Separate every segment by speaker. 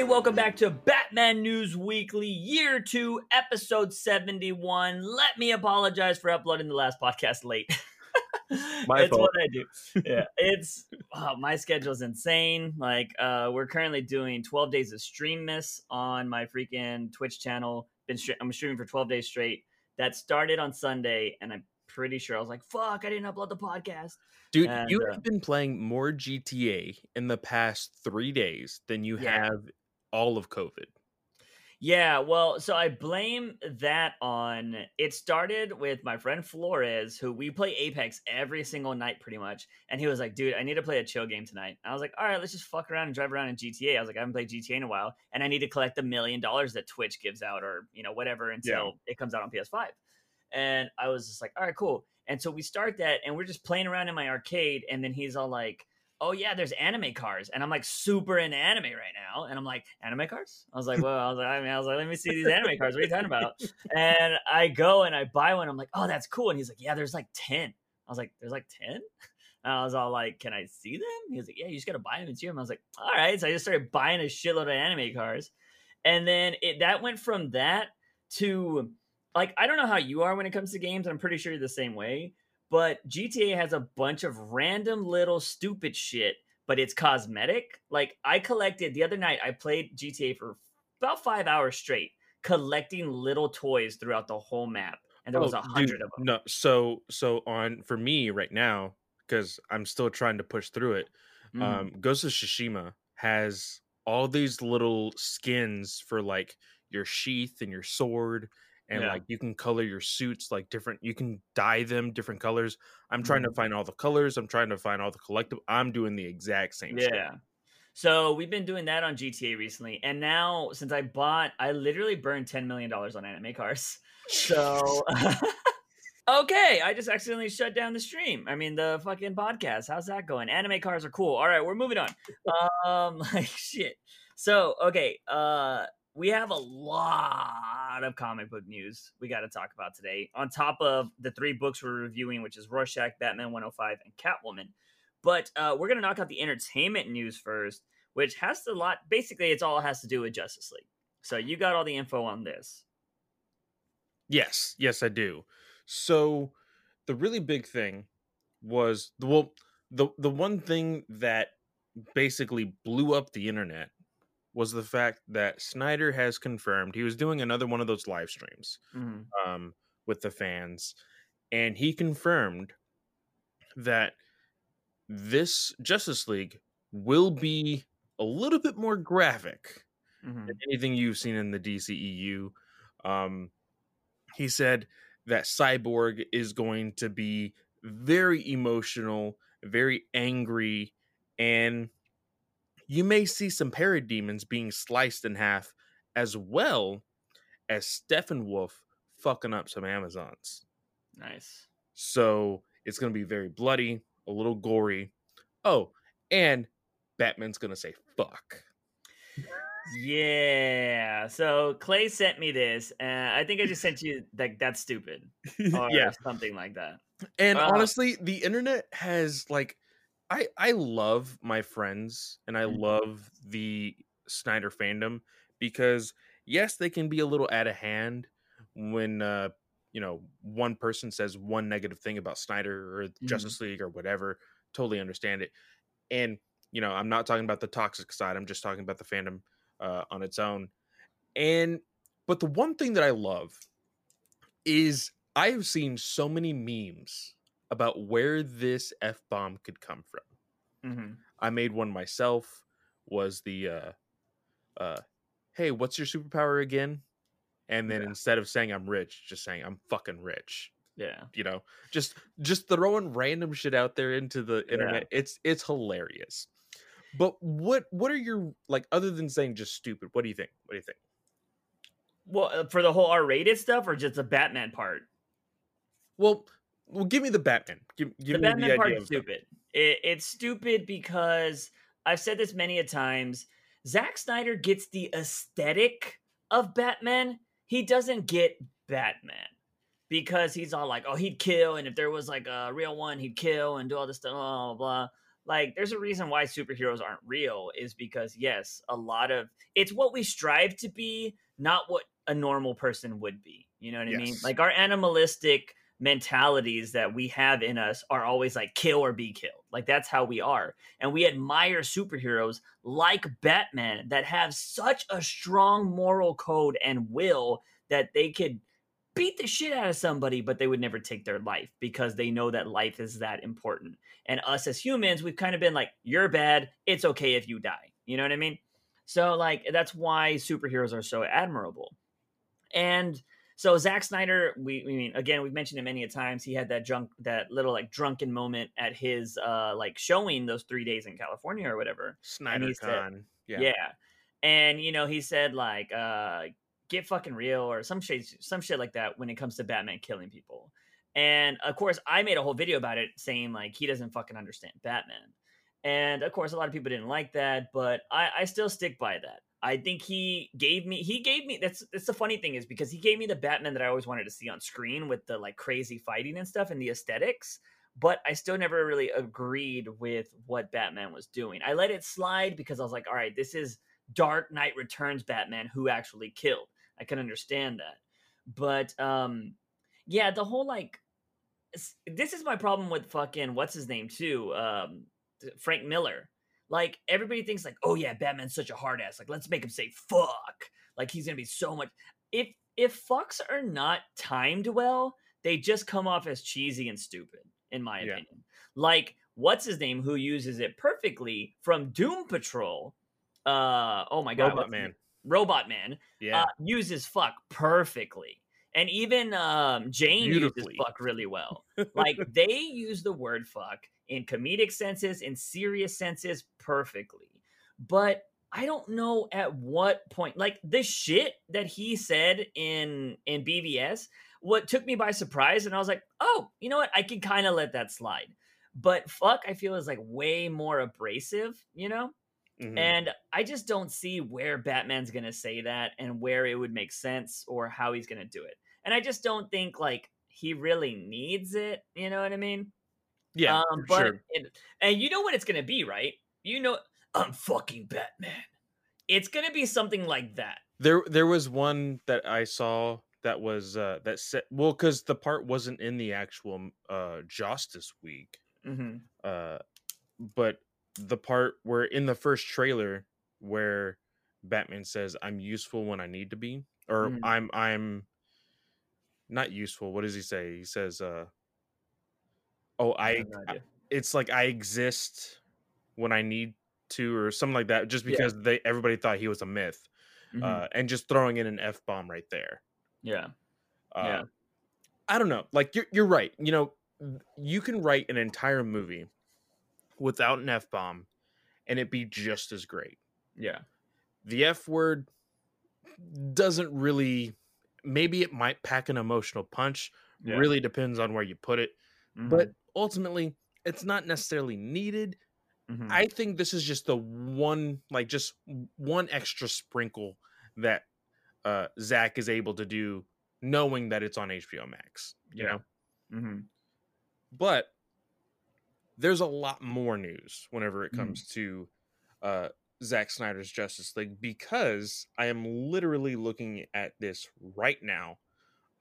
Speaker 1: everybody. Welcome back to Batman News Weekly, Year 2, Episode 71. Let me apologize for uploading the last podcast late.
Speaker 2: My
Speaker 1: it's
Speaker 2: fault.
Speaker 1: what I do. Yeah, it's oh, my schedule's insane. Like, uh, we're currently doing 12 days of stream miss on my freaking Twitch channel. Been stre- I'm streaming for 12 days straight. That started on Sunday, and I'm pretty sure I was like, "Fuck, I didn't upload the podcast."
Speaker 2: Dude,
Speaker 1: And,
Speaker 2: you
Speaker 1: uh,
Speaker 2: have been playing more GTA in the past three days than you
Speaker 1: Yeah.
Speaker 2: have all of COVID.
Speaker 1: Yeah, well, so I blame that on it started with my friend Flores, who we play Apex every single night pretty much. And he was like, dude, I need to play a chill game tonight. And I was like, all right, let's just fuck around and drive around in GTA. I was like, I haven't played GTA in a while, and I need to collect the million dollars that Twitch gives out or, you know, whatever until it comes out on PS5. And I was just like, all right, cool. And so we start that and we're just playing around in my arcade, and then he's all like, oh yeah, there's anime cars, and I'm like super into anime right now, and I'm like anime cars. I was like, well, I was like, I mean, I was like, let me see these anime cars. What are you talking about? And I go and I buy one. I'm like, oh, that's cool. And he's like, yeah, there's like ten. I was like, there's like ten. And I was all like, can I see them? He was like, yeah, you just gotta buy them and see them. I was like, all right. So I just started buying a shitload of anime cars, and then it that went from that to like I don't know how you are when it comes to games. I'm pretty sure you're the same way but GTA has a bunch of random little stupid shit, but it's cosmetic. Like I collected the other night, I played GTA for about five hours straight, collecting little toys throughout the whole map, and there was
Speaker 2: Oh,
Speaker 1: a hundred of them.
Speaker 2: No, so so on for me right now because I'm still trying to push through it.
Speaker 1: Mhm.
Speaker 2: Um, Ghost of Tsushima has all these little skins for like your sheath and your sword, and
Speaker 1: Yeah.
Speaker 2: like you can color your suits like different. You can dye them different colors. I'm trying to find all the colors. I'm trying to find all the collectible. I'm doing the exact same. shit.
Speaker 1: Yeah. So we've been doing that on GTA recently, and now since I bought, I literally burned ten million dollars on anime cars. So okay, I just accidentally shut down the stream. I mean the fucking podcast. How's that going? Anime cars are cool. All right, we're moving on. Um, like shit. So okay, uh, we have a lot of comic book news we got to talk about today. On top of the three books we're reviewing, which is Rorschach, Batman 105, and Catwoman. But uh, we're gonna knock out the entertainment news first, which has a lot. Basically, it's all has to do with Justice League. So you got all the info on this.
Speaker 2: Yes, yes, I do. So the really big thing was the well, the the one thing that basically blew up the internet was the fact that Snyder has confirmed he was doing another one of those live streams um, with the fans, and he confirmed that this Justice League will be a little bit more graphic
Speaker 1: Mhm.
Speaker 2: than anything you've seen in the DCEU. Um, he said that Cyborg is going to be very emotional, very angry, and you may see some parademons being sliced in half, as well as Steppenwolf fucking up some Amazons.
Speaker 1: Nice.
Speaker 2: So it's going to be very bloody, a little gory. Oh, and Batman's going to say fuck.
Speaker 1: Yeah. So Clay sent me this, and I think I just sent you like that's stupid or
Speaker 2: yeah.
Speaker 1: something like that.
Speaker 2: And
Speaker 1: Wow.
Speaker 2: honestly, the internet has like I I love my friends and I
Speaker 1: Mhm.
Speaker 2: love the Snyder fandom because yes, they can be a little out of hand when uh you know one person says one negative thing about Snyder or Justice League or whatever. Totally understand it. And you know, I'm not talking about the toxic side. I'm just talking about the fandom uh, on its own. And but the one thing that I love is I've seen so many memes about where this f bomb could come from.
Speaker 1: Mhm.
Speaker 2: I made one myself. Was the uh, uh, hey, what's your superpower again? And then
Speaker 1: Yeah.
Speaker 2: instead of saying I'm rich, just saying I'm fucking rich.
Speaker 1: Yeah.
Speaker 2: You know, just just throwing random shit out there into the
Speaker 1: Yeah.
Speaker 2: internet. It's it's hilarious. But what what are your like other than saying just stupid? What do you think? What do you think?
Speaker 1: Well, uh, for the whole R-rated stuff, or just the Batman part?
Speaker 2: Well, well, give me the Batman. Give, give
Speaker 1: the
Speaker 2: me
Speaker 1: Batman
Speaker 2: the
Speaker 1: part is stupid. It, it's stupid because I've said this many a times. Zack Snyder gets the aesthetic of Batman. He doesn't get Batman because he's all like, "Oh, he'd kill," and if there was like a real one, he'd kill and do all this stuff, blah blah. blah. like there's a reason why superheroes aren't real is because yes a lot of it's what we strive to be not what a normal person would be you know what i mean like our animalistic mentalities that we have in us are always like kill or be killed. Like that's how we are. And we admire superheroes like batman that have such a strong moral code and will that they could beat the shit out of somebody but they would never take their life because they know that life is that important. And us as humans we've kind of been like you're bad. It's okay if you die. You know what i mean? So like that's why superheroes are so admirable. And so Zack Snyder, we, we mean again, we've mentioned it many a times. He had that drunk, that little like drunken moment at his uh like showing those three days in California or whatever.
Speaker 2: Snyder Con. Yeah.
Speaker 1: Yeah. And you know, he said like uh get fucking real or some shit some shit like that when it comes to Batman killing people. And of course, I made a whole video about it saying like he doesn't fucking understand Batman. And of course, a lot of people didn't like that, but I, I still stick by that. I think he gave me he gave me that's that's the funny thing is because he gave me the Batman that I always wanted to see on screen with the like crazy fighting and stuff and the aesthetics but I still never really agreed with what Batman was doing. I let it slide because I was like, all right, this is Dark Knight Returns Batman who actually killed. I can understand that. But um yeah, the whole like this is my problem with fucking what's his name too? Um Frank Miller. Like everybody thinks like, "Oh yeah, Batman's such a hard ass. Like let's make him say fuck." Like he's to be so much if if fucks are not timed well, they just come off as cheesy and stupid in my
Speaker 2: Yeah.
Speaker 1: opinion. Like what's his name who uses it perfectly from Doom Patrol. Uh oh my god,
Speaker 2: Robot Man.
Speaker 1: Robot Man
Speaker 2: Yeah.
Speaker 1: uh, uses fuck perfectly. And even um, Jane uses fuck really well. Like they use the word fuck in comedic senses, in serious senses, perfectly. But I don't know at what point, like the shit that he said in in BVS, what took me by surprise, and I was like, oh, you know what, I can kind of let that slide. But fuck, I feel is like way more abrasive, you know.
Speaker 2: Mhm.
Speaker 1: And I just don't see where Batman's to say that and where it would make sense or how he's to do it. And I just don't think like he really needs it. You know what I mean?
Speaker 2: Yeah.
Speaker 1: Um, but
Speaker 2: sure.
Speaker 1: it, and you know what it's going to be, right? You know, I'm fucking Batman. It's going to be something like that.
Speaker 2: There, there was one that I saw that was uh that said well because the part wasn't in the actual uh Justice Week,
Speaker 1: Mm-hmm.
Speaker 2: uh, but the part where in the first trailer where Batman says, "I'm useful when I need to be," or
Speaker 1: Mhm.
Speaker 2: "I'm I'm not useful." What does he say? He says, "Uh, oh, I, I- it's like I exist when I need to, or something like that." Just
Speaker 1: Yeah.
Speaker 2: because they everybody thought he was a myth,
Speaker 1: Mhm.
Speaker 2: uh, and just throwing in an f bomb right there.
Speaker 1: yeah.
Speaker 2: Uh,
Speaker 1: Yeah.
Speaker 2: I don't know. Like you're you're right. You know, you can write an entire movie without an f bomb, and it be just as great.
Speaker 1: Yeah.
Speaker 2: The f word doesn't really. Maybe it might pack an emotional punch.
Speaker 1: Yeah.
Speaker 2: Really depends on where you put it.
Speaker 1: Mhm.
Speaker 2: But ultimately, it's not necessarily needed.
Speaker 1: Mhm.
Speaker 2: I think this is just the one, like, just one extra sprinkle that uh Zack is able to do, knowing that it's on HBO Max. You
Speaker 1: Yeah.
Speaker 2: know.
Speaker 1: Mhm.
Speaker 2: but there's a lot more news whenever it comes to uh Zack Snyder's Justice League because I am literally looking at this right now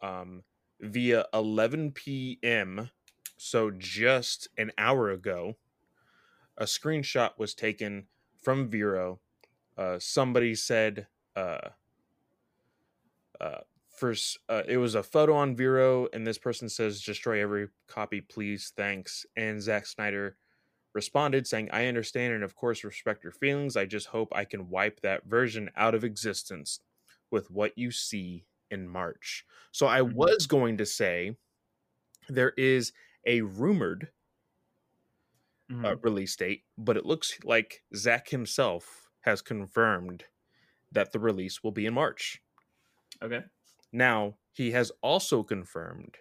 Speaker 2: um via 11 p.m. so just an hour ago a screenshot was taken from Vero. Uh somebody said uh uh first uh, it was a photo on Vero and this person says destroy every copy please thanks. And Zack Snyder responded saying I understand and of course respect your feelings. I just hope I can wipe that version out of existence with what you see in March. So I
Speaker 1: Mhm.
Speaker 2: was going to say there is a rumored
Speaker 1: Mhm.
Speaker 2: uh, release date but it looks like Zack himself has confirmed that the release will be in March
Speaker 1: okay.
Speaker 2: now, he has also confirmed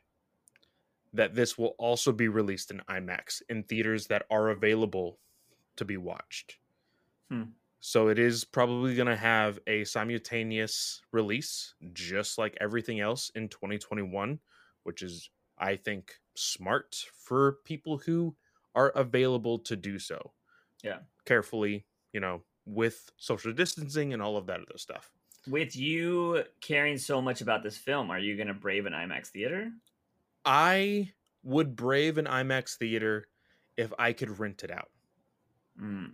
Speaker 2: that this will also be released in IMAX in theaters that are available to be watched.
Speaker 1: Hmm.
Speaker 2: So it is probably going to have a simultaneous release, just like everything else in 2021, which is, I think, smart for people who are available to do so.
Speaker 1: Yeah.
Speaker 2: Carefully, you know, with social distancing and all of that other stuff.
Speaker 1: With you caring so much about this film, are you going to brave an IMAX theater?
Speaker 2: I would brave an IMAX theater if I could rent it out.
Speaker 1: Mm.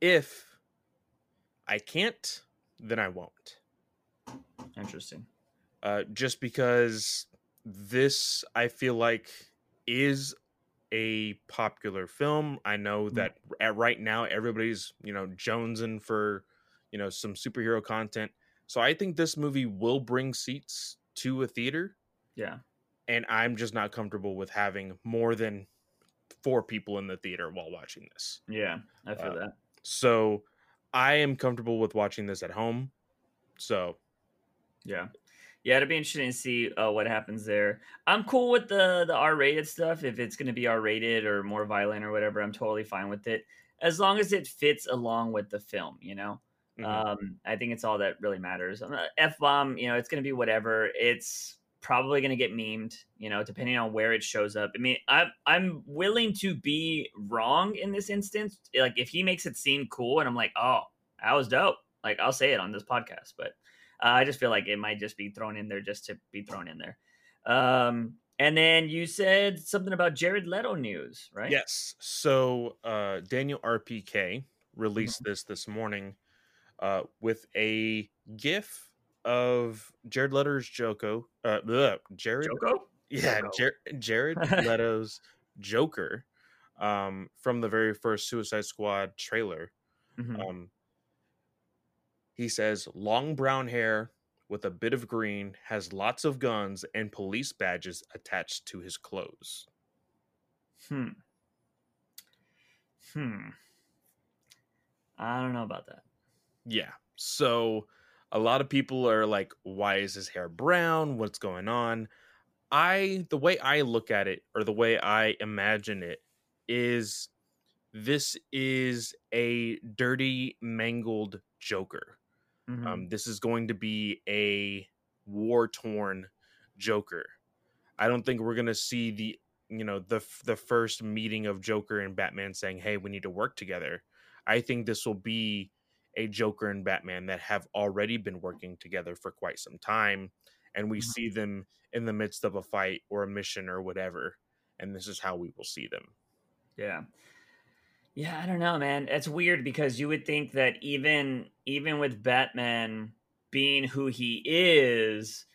Speaker 2: If I can't, then I won't.
Speaker 1: Interesting.
Speaker 2: Uh, just because this, I feel like, is a popular film. I know that at right now everybody's you know jonesing for you know some superhero content. So I think this movie will bring seats to a theater.
Speaker 1: Yeah.
Speaker 2: And I'm just not comfortable with having more than four people in the theater while watching this.
Speaker 1: Yeah, I feel
Speaker 2: Uh,
Speaker 1: that.
Speaker 2: So I am comfortable with watching this at home. So
Speaker 1: Yeah. Yeah, it'll be interesting to see uh, what happens there. I'm cool with the the R rated stuff. If it's going to be R rated or more violent or whatever, I'm totally fine with it, as long as it fits along with the film. You know,
Speaker 2: mhm.
Speaker 1: um, I think it's all that really matters. F bomb, you know, it's going to be whatever. It's probably going to get memed. You know, depending on where it shows up. I mean, I'm I'm willing to be wrong in this instance. Like if he makes it seem cool, and I'm like, oh, that was dope. Like I'll say it on this podcast, but uh, I just feel like it might just be thrown in there just to be thrown in there. Um, and then you said something about Jared Leto news, right?
Speaker 2: Yes. So uh, Daniel RPK released this this morning uh, with a GIF of Jared Leto's Joko. Uh, bleh, Jared.
Speaker 1: Joko?
Speaker 2: Yeah,
Speaker 1: Joko.
Speaker 2: Jar- Jared Leto's Joker um, from the very first Suicide Squad trailer.
Speaker 1: Mhm.
Speaker 2: Um, he says, long brown hair with a bit of green, has lots of guns and police badges attached to his clothes.
Speaker 1: Hmm. Hmm. I don't know about that.
Speaker 2: Yeah. So a lot of people are like, why is his hair brown? What's going on? I, the way I look at it, or the way I imagine it, is this is a dirty, mangled Joker.
Speaker 1: Mhm.
Speaker 2: Um, this is going to be a war torn Joker. I don't think we're gonna see the you know the the first meeting of Joker and Batman saying, "Hey, we need to work together." I think this will be a Joker and Batman that have already been working together for quite some time, and we
Speaker 1: Mhm.
Speaker 2: see them in the midst of a fight or a mission or whatever, and this is how we will see them.
Speaker 1: Yeah. Yeah, I don't know, man. It's weird because you would think that even even with Batman being who he is,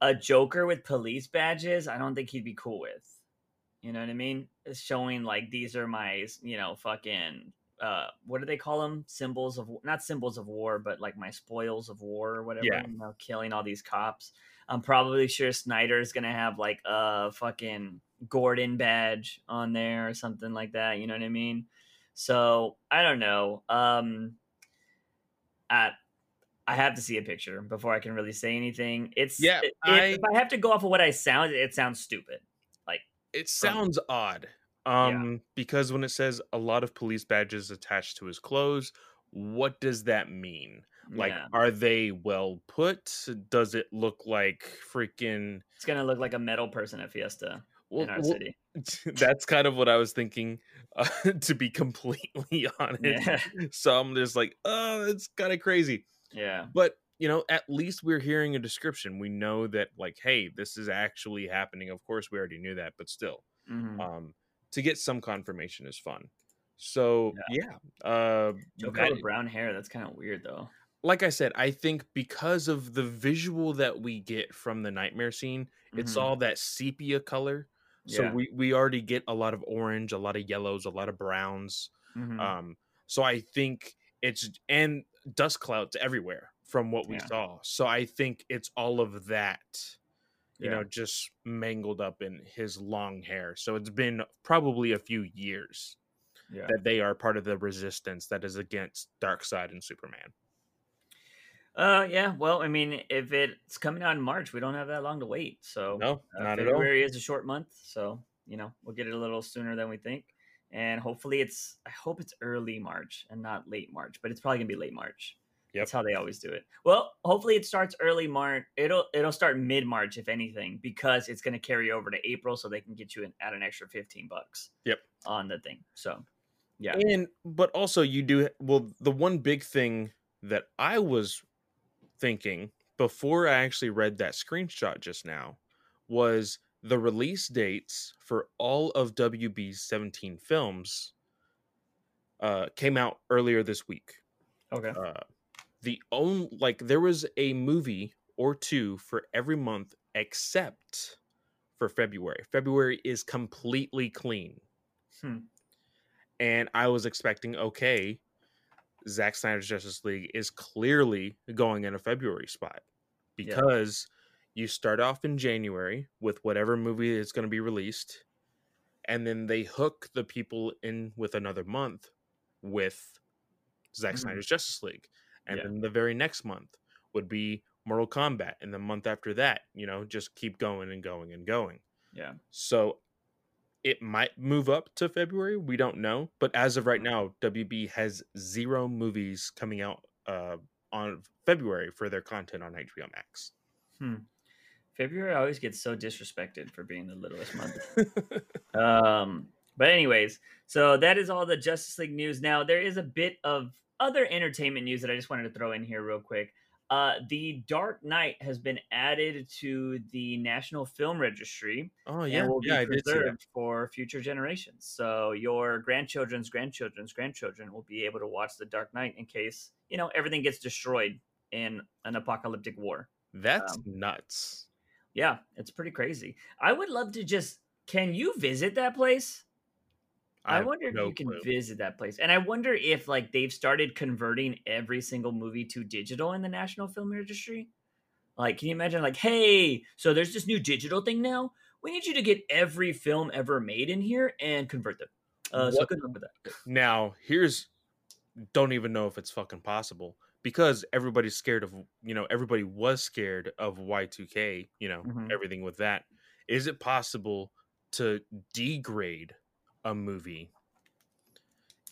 Speaker 1: a Joker with police badges, I don't think he'd be cool with. You know what I mean? It's showing like these are my, you know, fucking uh what do they call them? Symbols of not symbols of war, but like my spoils of war or whatever,
Speaker 2: Yeah.
Speaker 1: you know, killing all these cops. I'm probably sure Snyder's going to have like a fucking Gordon badge on there or something like that, you know what I mean? So I don't know. Um, I I have to see a picture before I can really say anything. It's
Speaker 2: Yeah,
Speaker 1: if,
Speaker 2: I-
Speaker 1: if I have to go off of what I sound, it sounds stupid.
Speaker 2: Like it
Speaker 1: From-
Speaker 2: sounds odd.
Speaker 1: Yeah.
Speaker 2: Um because when it says a lot of police badges attached to his clothes, what does that mean? Like
Speaker 1: Yeah.
Speaker 2: are they well put? Does it look like freaking
Speaker 1: it's gonna look like a metal person at Fiesta
Speaker 2: well,
Speaker 1: in our
Speaker 2: well,
Speaker 1: city.
Speaker 2: that's kind of what I was thinking uh, to be completely honest.
Speaker 1: Yeah,
Speaker 2: So I'm just like, "Oh, it's kind of crazy."
Speaker 1: yeah,
Speaker 2: But, you know, at least we're hearing a description. We know that like, hey, this is actually happening. Of course, we already knew that, but still.
Speaker 1: mhm.
Speaker 2: um to get some confirmation is fun so yeah, uh
Speaker 1: Joker
Speaker 2: that-
Speaker 1: brown hair. That's kind of weird though.
Speaker 2: like i said i think because of the visual that we get from the nightmare scene it's
Speaker 1: Mhm.
Speaker 2: all that sepia color so
Speaker 1: Yeah.
Speaker 2: we we already get a lot of orange a lot of yellows a lot of browns
Speaker 1: Mhm.
Speaker 2: um so i think it's and dust clouds everywhere from what we
Speaker 1: Yeah.
Speaker 2: saw so i think it's all of that you
Speaker 1: Yeah.
Speaker 2: know just mangled up in his long hair so it's been probably a few years
Speaker 1: yeah.
Speaker 2: that they are part of the resistance that is against Darkseid and Superman.
Speaker 1: Uh, yeah. Well, I mean, if it's coming out in March, we don't have that long to wait. So
Speaker 2: No,
Speaker 1: Uh,
Speaker 2: not at all.
Speaker 1: February is a short month, so you know we'll get it a little sooner than we think, and hopefully it's I hope it's early March and not late March, but it's probably gonna be late March.
Speaker 2: Yep.
Speaker 1: That's how they always do it. Well, hopefully it starts early March. It'll it'll start mid March if anything, because it's going to carry over to April, so they can get you an, at an extra fifteen bucks.
Speaker 2: Yep.
Speaker 1: On the thing. So, yeah.
Speaker 2: And but also you do well. The one big thing that I was thinking before I actually read that screenshot just now was the release dates for all of WB's 17 films uh, came out earlier this week.
Speaker 1: Okay.
Speaker 2: Uh, the only like there was a movie or two for every month except for February. February is completely clean.
Speaker 1: Hmm.
Speaker 2: And I was expecting okay, Zack Snyder's Justice League is clearly going in a February spot because you start off in January with whatever movie is going to be released, and then they hook the people in with another month with Zack
Speaker 1: Mhm.
Speaker 2: Snyder's Justice League, and
Speaker 1: Yeah.
Speaker 2: then the very next month would be Mortal Kombat, and the month after that, you know, just keep going and going and going.
Speaker 1: Yeah.
Speaker 2: So it might move up to February. We don't know. But as of
Speaker 1: Mm-hmm.
Speaker 2: right now, WB has zero movies coming out uh, on February for their content on HBO Max.
Speaker 1: February always gets so disrespected for being the littlest month. Um, but anyways, so that is all the Justice League news. Now there is a bit of other entertainment news that I just wanted to throw in here real quick. Uh, the Dark Knight has been added to the National Film Registry
Speaker 2: oh yeah,
Speaker 1: and will
Speaker 2: yeah,
Speaker 1: be
Speaker 2: did
Speaker 1: preserved for future generations. So your grandchildren's grandchildren's grandchildren will be able to watch the Dark Knight in case you know everything gets destroyed in an apocalyptic war.
Speaker 2: That's
Speaker 1: um,
Speaker 2: nuts.
Speaker 1: Yeah, it's pretty crazy. I would love to just. Can you visit that place? I,
Speaker 2: have
Speaker 1: wonder if
Speaker 2: no
Speaker 1: you can
Speaker 2: clue.
Speaker 1: visit that place. And I wonder if like they've started converting every single movie to digital in the National Film Registry. Like, can you imagine like, hey, so there's this new digital thing now. We need you to get every film ever made in here and convert them. Uh, so good luck with that.
Speaker 2: Now, here's don't even know if it's fucking possible because everybody's scared of you know everybody was scared of Y2K, you know,
Speaker 1: Mhm.
Speaker 2: everything with that. Is it possible to degrade a movie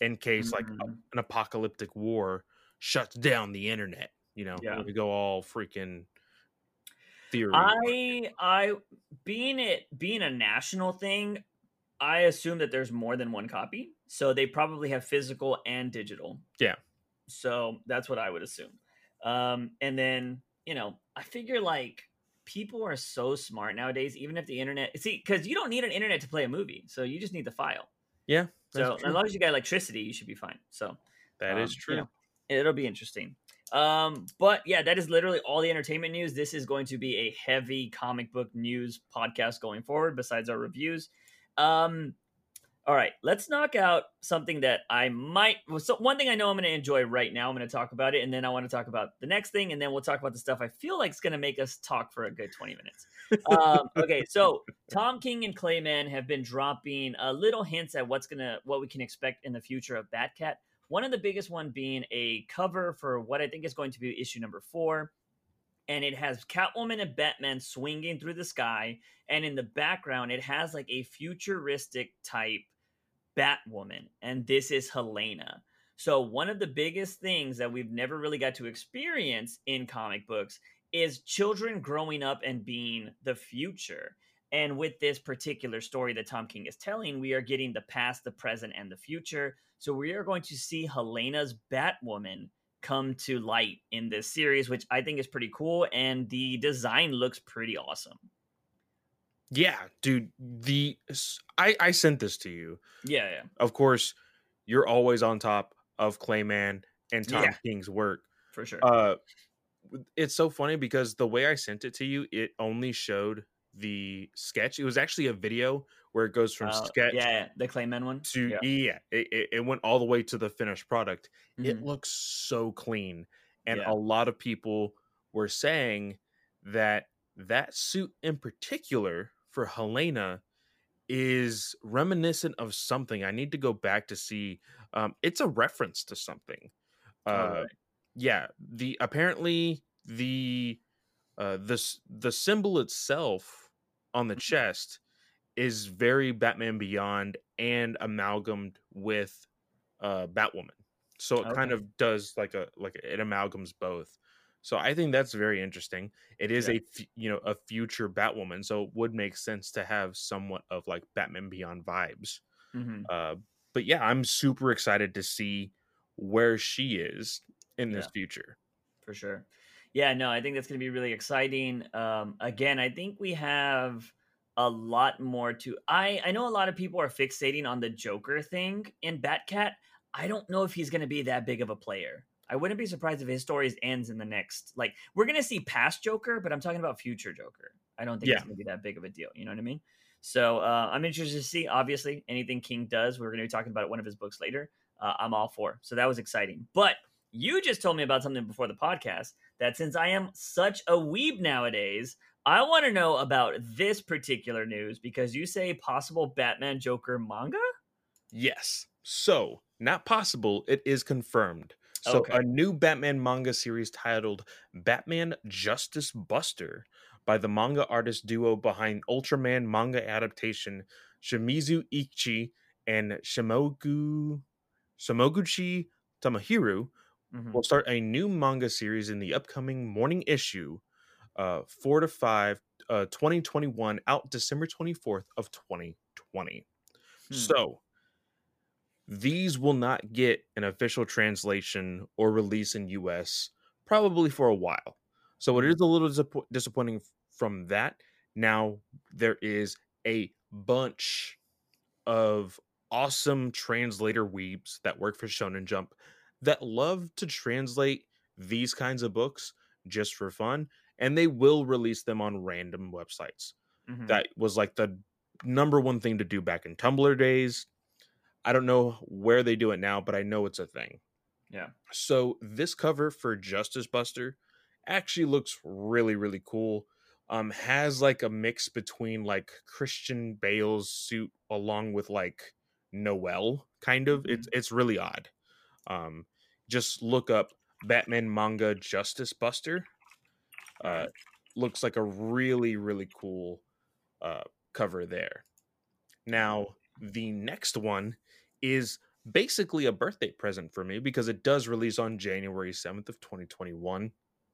Speaker 2: in case like a-
Speaker 1: Mm.
Speaker 2: an apocalyptic war shuts down the internet, you know,
Speaker 1: Yeah.
Speaker 2: we go all freaking theory.
Speaker 1: I I being it being a national thing, I assume that there's more than one copy. So they probably have physical and digital.
Speaker 2: Yeah.
Speaker 1: So that's what I would assume. Um, and then, you know, I figure like people are so smart nowadays, even if the internet see, because you don't need an internet to play a movie. So you just need the file.
Speaker 2: yeah,
Speaker 1: So
Speaker 2: that's
Speaker 1: as long as you got electricity, you should be fine. So
Speaker 2: that is
Speaker 1: um, you
Speaker 2: true.
Speaker 1: know, it'll be interesting. Um, but yeah, that is literally all the entertainment news. This is going to be a heavy comic book news podcast going forward, besides our reviews. Um, all right, let's knock out something that I might. So one thing I know I'm going to enjoy right now. I'm going to talk about it, and then I want to talk about the next thing, and then we'll talk about the stuff I feel like is going to make us talk for a good 20 minutes. Um, okay, so Tom King and Clay Mann have been dropping a little hints at what's gonna what we can expect in the future of Batcat. One of the biggest one being a cover for what I think is going to be issue number four, and it has Catwoman and Batman swinging through the sky, and in the background it has like a futuristic type Batwoman, and this is Helena. So one of the biggest things that we've never really got to experience in comic books is children growing up and being the future. And with this particular story that Tom King is telling, we are getting the past, the present, and the future. So we are going to see Helena's Batwoman come to light in this series, which I think is pretty cool. And the design looks pretty awesome.
Speaker 2: Yeah, dude. The I I sent this to you.
Speaker 1: Yeah, yeah,
Speaker 2: Of course, you're always on top of Clay Mann and Tom
Speaker 1: Yeah.
Speaker 2: King's work.
Speaker 1: for sure.
Speaker 2: Uh, it's so funny because the way I sent it to you, it only showed the sketch. It was actually a video where it goes from
Speaker 1: Uh,
Speaker 2: sketch
Speaker 1: yeah, yeah, the Clay Mann one.
Speaker 2: to
Speaker 1: yeah.
Speaker 2: yeah, it, it, it went all the way to the finished product. It
Speaker 1: Mhm.
Speaker 2: looks so clean, and
Speaker 1: Yeah.
Speaker 2: a lot of people were saying that that suit in particular for Helena is reminiscent of something. I need to go back to see. Um, it's a reference to something. Uh,
Speaker 1: Alright.
Speaker 2: Yeah, the apparently the uh, this the symbol itself on the
Speaker 1: Mhm.
Speaker 2: chest is very Batman Beyond and amalgamed with uh, Batwoman. So it kind of does like a like it amalgams both. So I think that's very interesting. It is
Speaker 1: Yeah.
Speaker 2: a f- you know a future Batwoman, so it would make sense to have somewhat of like Batman Beyond vibes.
Speaker 1: hmm
Speaker 2: Uh, but yeah, I'm super excited to see where she is in this
Speaker 1: Yeah.
Speaker 2: future.
Speaker 1: for sure. Yeah, no, I think that's going to be really exciting. Um, again, I think we have a lot more to. I I know a lot of people are fixating on the Joker thing in Batcat. I don't know if he's going to be that big of a player. I wouldn't be surprised if his stories ends in the next. Like we're to see past Joker, but I'm talking about future Joker. I don't think
Speaker 2: Yeah.
Speaker 1: it's to be that big of a deal. You know what I mean? So uh, I'm interested to see. Obviously, anything King does, we're to be talking about it one of his books later. Uh, I'm all for. So that was exciting. But you just told me about something before the podcast that since I am such a weeb nowadays, I want to know about this particular news because you say possible Batman Joker manga.
Speaker 2: Yes. So, not possible, it is confirmed. So,
Speaker 1: Okay.
Speaker 2: a new Batman manga series titled Batman Justice Buster by the manga artist duo behind Ultraman manga adaptation Shimizu Eiichi and Shimogu Shimoguchi Tomohiro
Speaker 1: Mhm.
Speaker 2: will start a new manga series in the upcoming morning issue uh 4 to 5 uh 2021 out December 24th of 2020.
Speaker 1: Hmm.
Speaker 2: So, these will not get an official translation or release in US probably for a while. So it
Speaker 1: Mhm.
Speaker 2: a little disapp- disappointing from that. Now there is a bunch of awesome translator weebs that work for Shonen Jump that love to translate these kinds of books just for fun and they will release them on random websites
Speaker 1: Mhm.
Speaker 2: that was like the number one thing to do back in Tumblr days. I don't know where they do it now, but I know it's a thing.
Speaker 1: yeah.
Speaker 2: So this cover for Justice Buster actually looks really really cool. Um has like a mix between like Christian Bale's suit along with like Noel kind of. It's it's really odd. Um just look up Batman manga Justice Buster. Uh looks like a really really cool uh cover there. Now, the next one is basically a birthday present for me because it does release on January 7th of 2021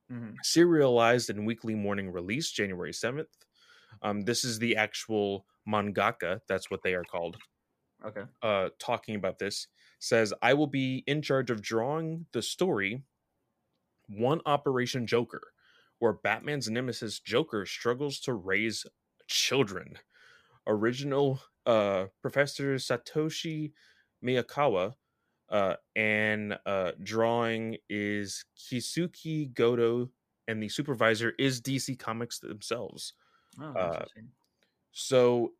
Speaker 1: Mhm.
Speaker 2: serialized and weekly morning release January 7th. Um, this is the actual mangaka, that's what they are called,
Speaker 1: Okay.
Speaker 2: uh, talking about this. Says, I will be in charge of drawing the story One Operation Joker, where Batman's nemesis Joker struggles to raise children. Original uh, Professor Satoshi Miyagawa. Uh, and uh, drawing is Keisuke Goto, and the supervisor is DC Comics themselves.
Speaker 1: Oh,
Speaker 2: Uh. So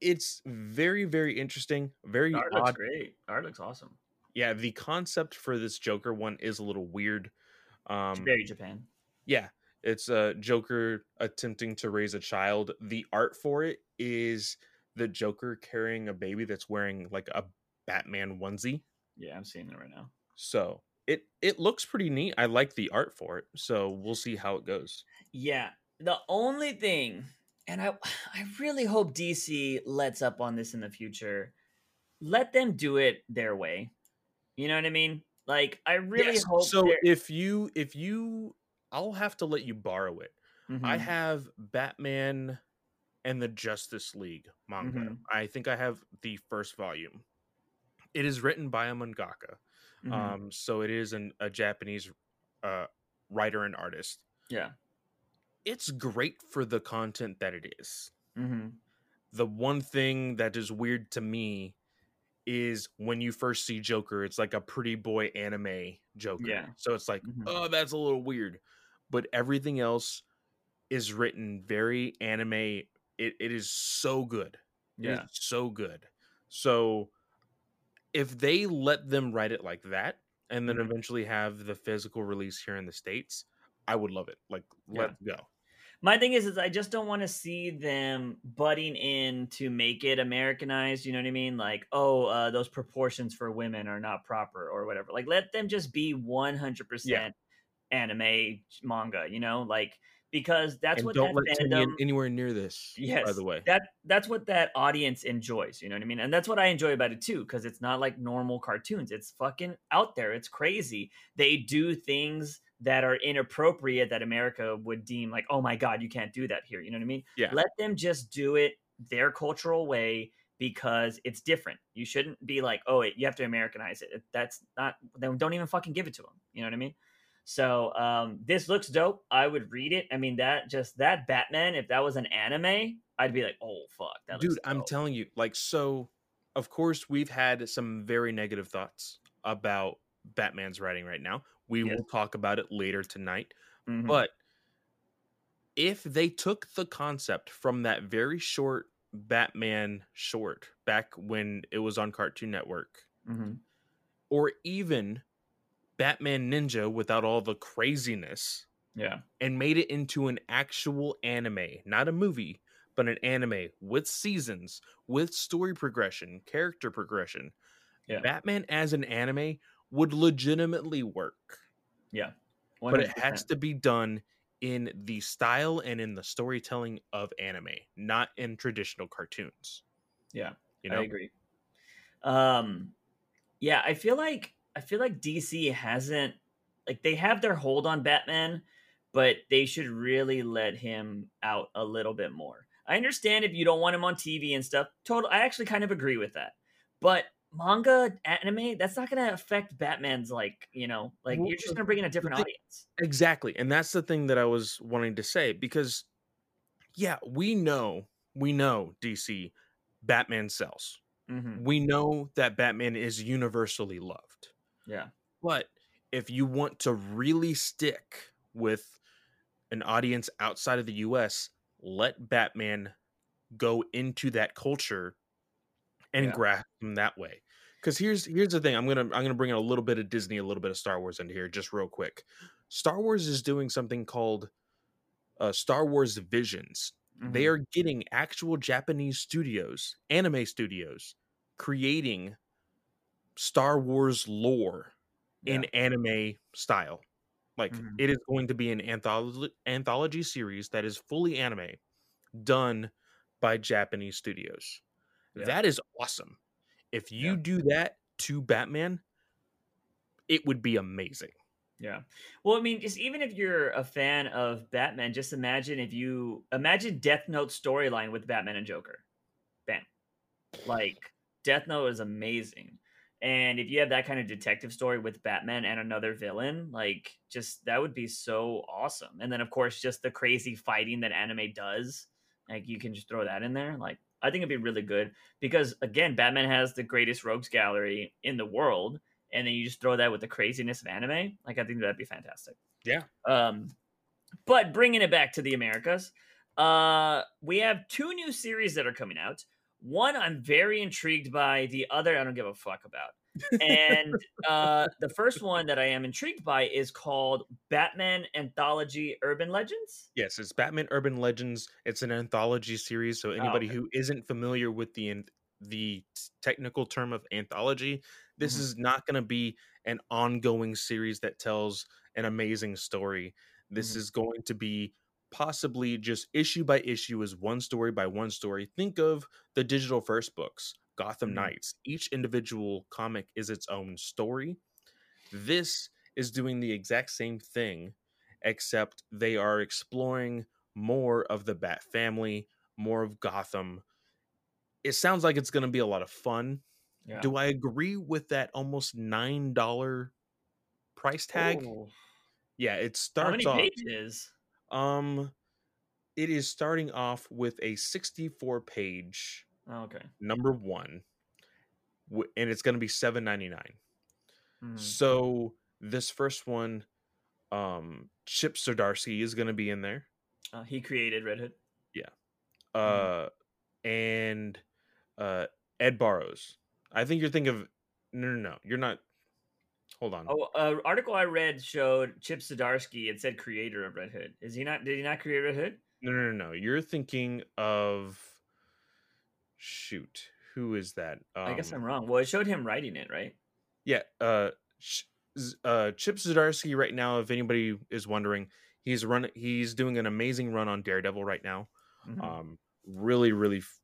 Speaker 2: it's very, very interesting, very
Speaker 1: The art looks great. The art looks awesome.
Speaker 2: Yeah, the concept for this Joker one is a little weird.
Speaker 1: It's
Speaker 2: Um,
Speaker 1: very Japan.
Speaker 2: yeah, it's a Joker attempting to raise a child. The art for it is the Joker carrying a baby that's wearing like a Batman onesie.
Speaker 1: Yeah, I'm seeing it right now.
Speaker 2: So it it looks pretty neat. I like the art for it. So we'll see how it goes.
Speaker 1: Yeah. The only thing, and I I really hope DC lets up on this in the future. Let them do it their way. You know what I mean? Like I really
Speaker 2: Yes,
Speaker 1: hope
Speaker 2: So
Speaker 1: they're-
Speaker 2: if you if you I'll have to let you borrow it. I
Speaker 1: Mhm.
Speaker 2: have Batman and the Justice League manga.
Speaker 1: Mhm.
Speaker 2: I think I have the first volume. It is written by a mangaka.
Speaker 1: Mhm.
Speaker 2: Um, so it is an, a Japanese uh, writer and artist.
Speaker 1: yeah.
Speaker 2: It's great for the content that it is.
Speaker 1: hmm
Speaker 2: The one thing that is weird to me is when you first see Joker, it's like a pretty boy anime Joker.
Speaker 1: Yeah.
Speaker 2: So it's like,
Speaker 1: Mhm.
Speaker 2: oh, that's a little weird. But everything else is written very anime. It, it is so good. It is
Speaker 1: Yeah.
Speaker 2: so good. So if they let them write it like that and then
Speaker 1: Mhm.
Speaker 2: eventually have the physical release here in the States, I would love it. Like,
Speaker 1: Yeah.
Speaker 2: let's go.
Speaker 1: My thing is, is I just don't want to see them butting in to make it Americanized. You know what I mean? Like, oh, uh, those proportions for women are not proper or whatever. Like, let them just be one hundred percent anime manga. You know, like because that's
Speaker 2: and
Speaker 1: what
Speaker 2: don't
Speaker 1: that
Speaker 2: let Timmy in anywhere near this.
Speaker 1: Yes,
Speaker 2: by the way.
Speaker 1: that that's what that audience enjoys. You know what I mean? And that's what I enjoy about it too, because it's not like normal cartoons. It's fucking out there. It's crazy. They do things that are inappropriate that America would deem like, oh my god, you can't do that here. You know what I mean?
Speaker 2: Yeah.
Speaker 1: Let them just do it their cultural way because it's different. You shouldn't be like, oh, you have to Americanize it. That's not. Then don't even fucking give it to them. You know what I mean? So um, this looks dope. I would read it. I mean, that just that Batman. If that was an anime, I'd be like, oh fuck, that
Speaker 2: Dude, I'm telling you, like, so of course we've had some very negative thoughts about Batman's writing right now. We
Speaker 1: Yes.
Speaker 2: will talk about it later tonight.
Speaker 1: Mhm.
Speaker 2: But if they took the concept from that very short Batman short back when it was on Cartoon Network,
Speaker 1: Mhm.
Speaker 2: or even Batman Ninja without all the craziness,
Speaker 1: yeah,
Speaker 2: and made it into an actual anime, not a movie, but an anime with seasons, with story progression, character progression.
Speaker 1: Yeah.
Speaker 2: Batman as an anime would legitimately work,
Speaker 1: yeah,
Speaker 2: but it has to be done in the style and in the storytelling of anime, not in traditional cartoons.
Speaker 1: Yeah,
Speaker 2: You know,
Speaker 1: I agree. Um, yeah, I feel like I feel like DC hasn't like they have their hold on Batman, but they should really let him out a little bit more. I understand if you don't want him on TV and stuff. Total, I actually kind of agree with that. But manga, anime, that's not going to affect Batman's like you know, like
Speaker 2: Well,
Speaker 1: you're just going to bring in a different
Speaker 2: thing-
Speaker 1: audience.
Speaker 2: Exactly. And that's the thing that I was wanting to say because yeah, we know, we know DC Batman sells.
Speaker 1: hmm
Speaker 2: We know that Batman is universally loved.
Speaker 1: Yeah,
Speaker 2: But if you want to really stick with an audience outside of the US, let Batman go into that culture and
Speaker 1: Yeah.
Speaker 2: grasp them that way. Because here's here's the thing. I'm gonna I'm gonna bring in a little bit of Disney, a little bit of Star Wars into here, just real quick. Star Wars is doing something called uh, Star Wars Visions. They
Speaker 1: Mhm.
Speaker 2: are getting actual Japanese studios, anime studios, creating Star Wars lore in anime style. Like
Speaker 1: Mhm.
Speaker 2: it is going to be an anthology anthology series that is fully anime, done by Japanese studios.
Speaker 1: Yeah.
Speaker 2: That is awesome. If you
Speaker 1: Yeah.
Speaker 2: do that to Batman, it would be amazing.
Speaker 1: Yeah. Well, I mean, just even if you're a fan of Batman, just imagine if you imagine Death Note storyline with Batman and Joker. Bam. Like Death Note is amazing. And if you have that kind of detective story with Batman and another villain, like just that would be so awesome. And then of course just the crazy fighting that anime does. Like you can just throw that in there. Like I think it'd be really good because again, Batman has the greatest rogues gallery in the world and then you just throw that with the craziness of anime like i think that'd be fantastic
Speaker 2: Yeah.
Speaker 1: um but bringing it back to the americas uh we have two new series that are coming out one i'm very intrigued by the other i don't give a fuck about and uh the first one that i am intrigued by is called batman anthology urban legends
Speaker 2: Yes, it's Batman Urban Legends. It's an anthology series, so anybody
Speaker 1: okay.
Speaker 2: who isn't familiar with the the technical term of anthology, this
Speaker 1: Mhm.
Speaker 2: is not going to be an ongoing series that tells an amazing story. This
Speaker 1: Mhm.
Speaker 2: is going to be possibly just issue by issue as one story by one story. Think of the digital first books, Gotham
Speaker 1: Mhm.
Speaker 2: Knights. Each individual comic is its own story. This is doing the exact same thing, except they are exploring more of the Bat family, more of Gotham. It sounds like it's going to be a lot of fun.
Speaker 1: yeah
Speaker 2: Do I agree with that almost $9 price tag?
Speaker 1: Oh,
Speaker 2: Yeah, it
Speaker 1: how
Speaker 2: starts
Speaker 1: many
Speaker 2: off
Speaker 1: pages
Speaker 2: um it is starting off with a 64 page
Speaker 1: oh, okay
Speaker 2: number 1 and it's going to be 7.99.
Speaker 1: Mhm.
Speaker 2: So this first one um Chip Zdarsky is going to be in there.
Speaker 1: Uh, he created red hood Yeah.
Speaker 2: uh and uh ed barrows i think you're thinking of no no no you're not hold on
Speaker 1: Oh, uh, article I read showed Chip Zdarsky. It said creator of Red Hood. Is he not? Did he not create Red Hood?
Speaker 2: no no no no you're thinking of shoot who is that um,
Speaker 1: I guess I'm wrong. Well, it showed him writing it, right?
Speaker 2: yeah uh uh chip zdarsky right now if anybody is wondering he's run he's doing an amazing run on Daredevil right now.
Speaker 1: Mhm.
Speaker 2: Um, really, really f-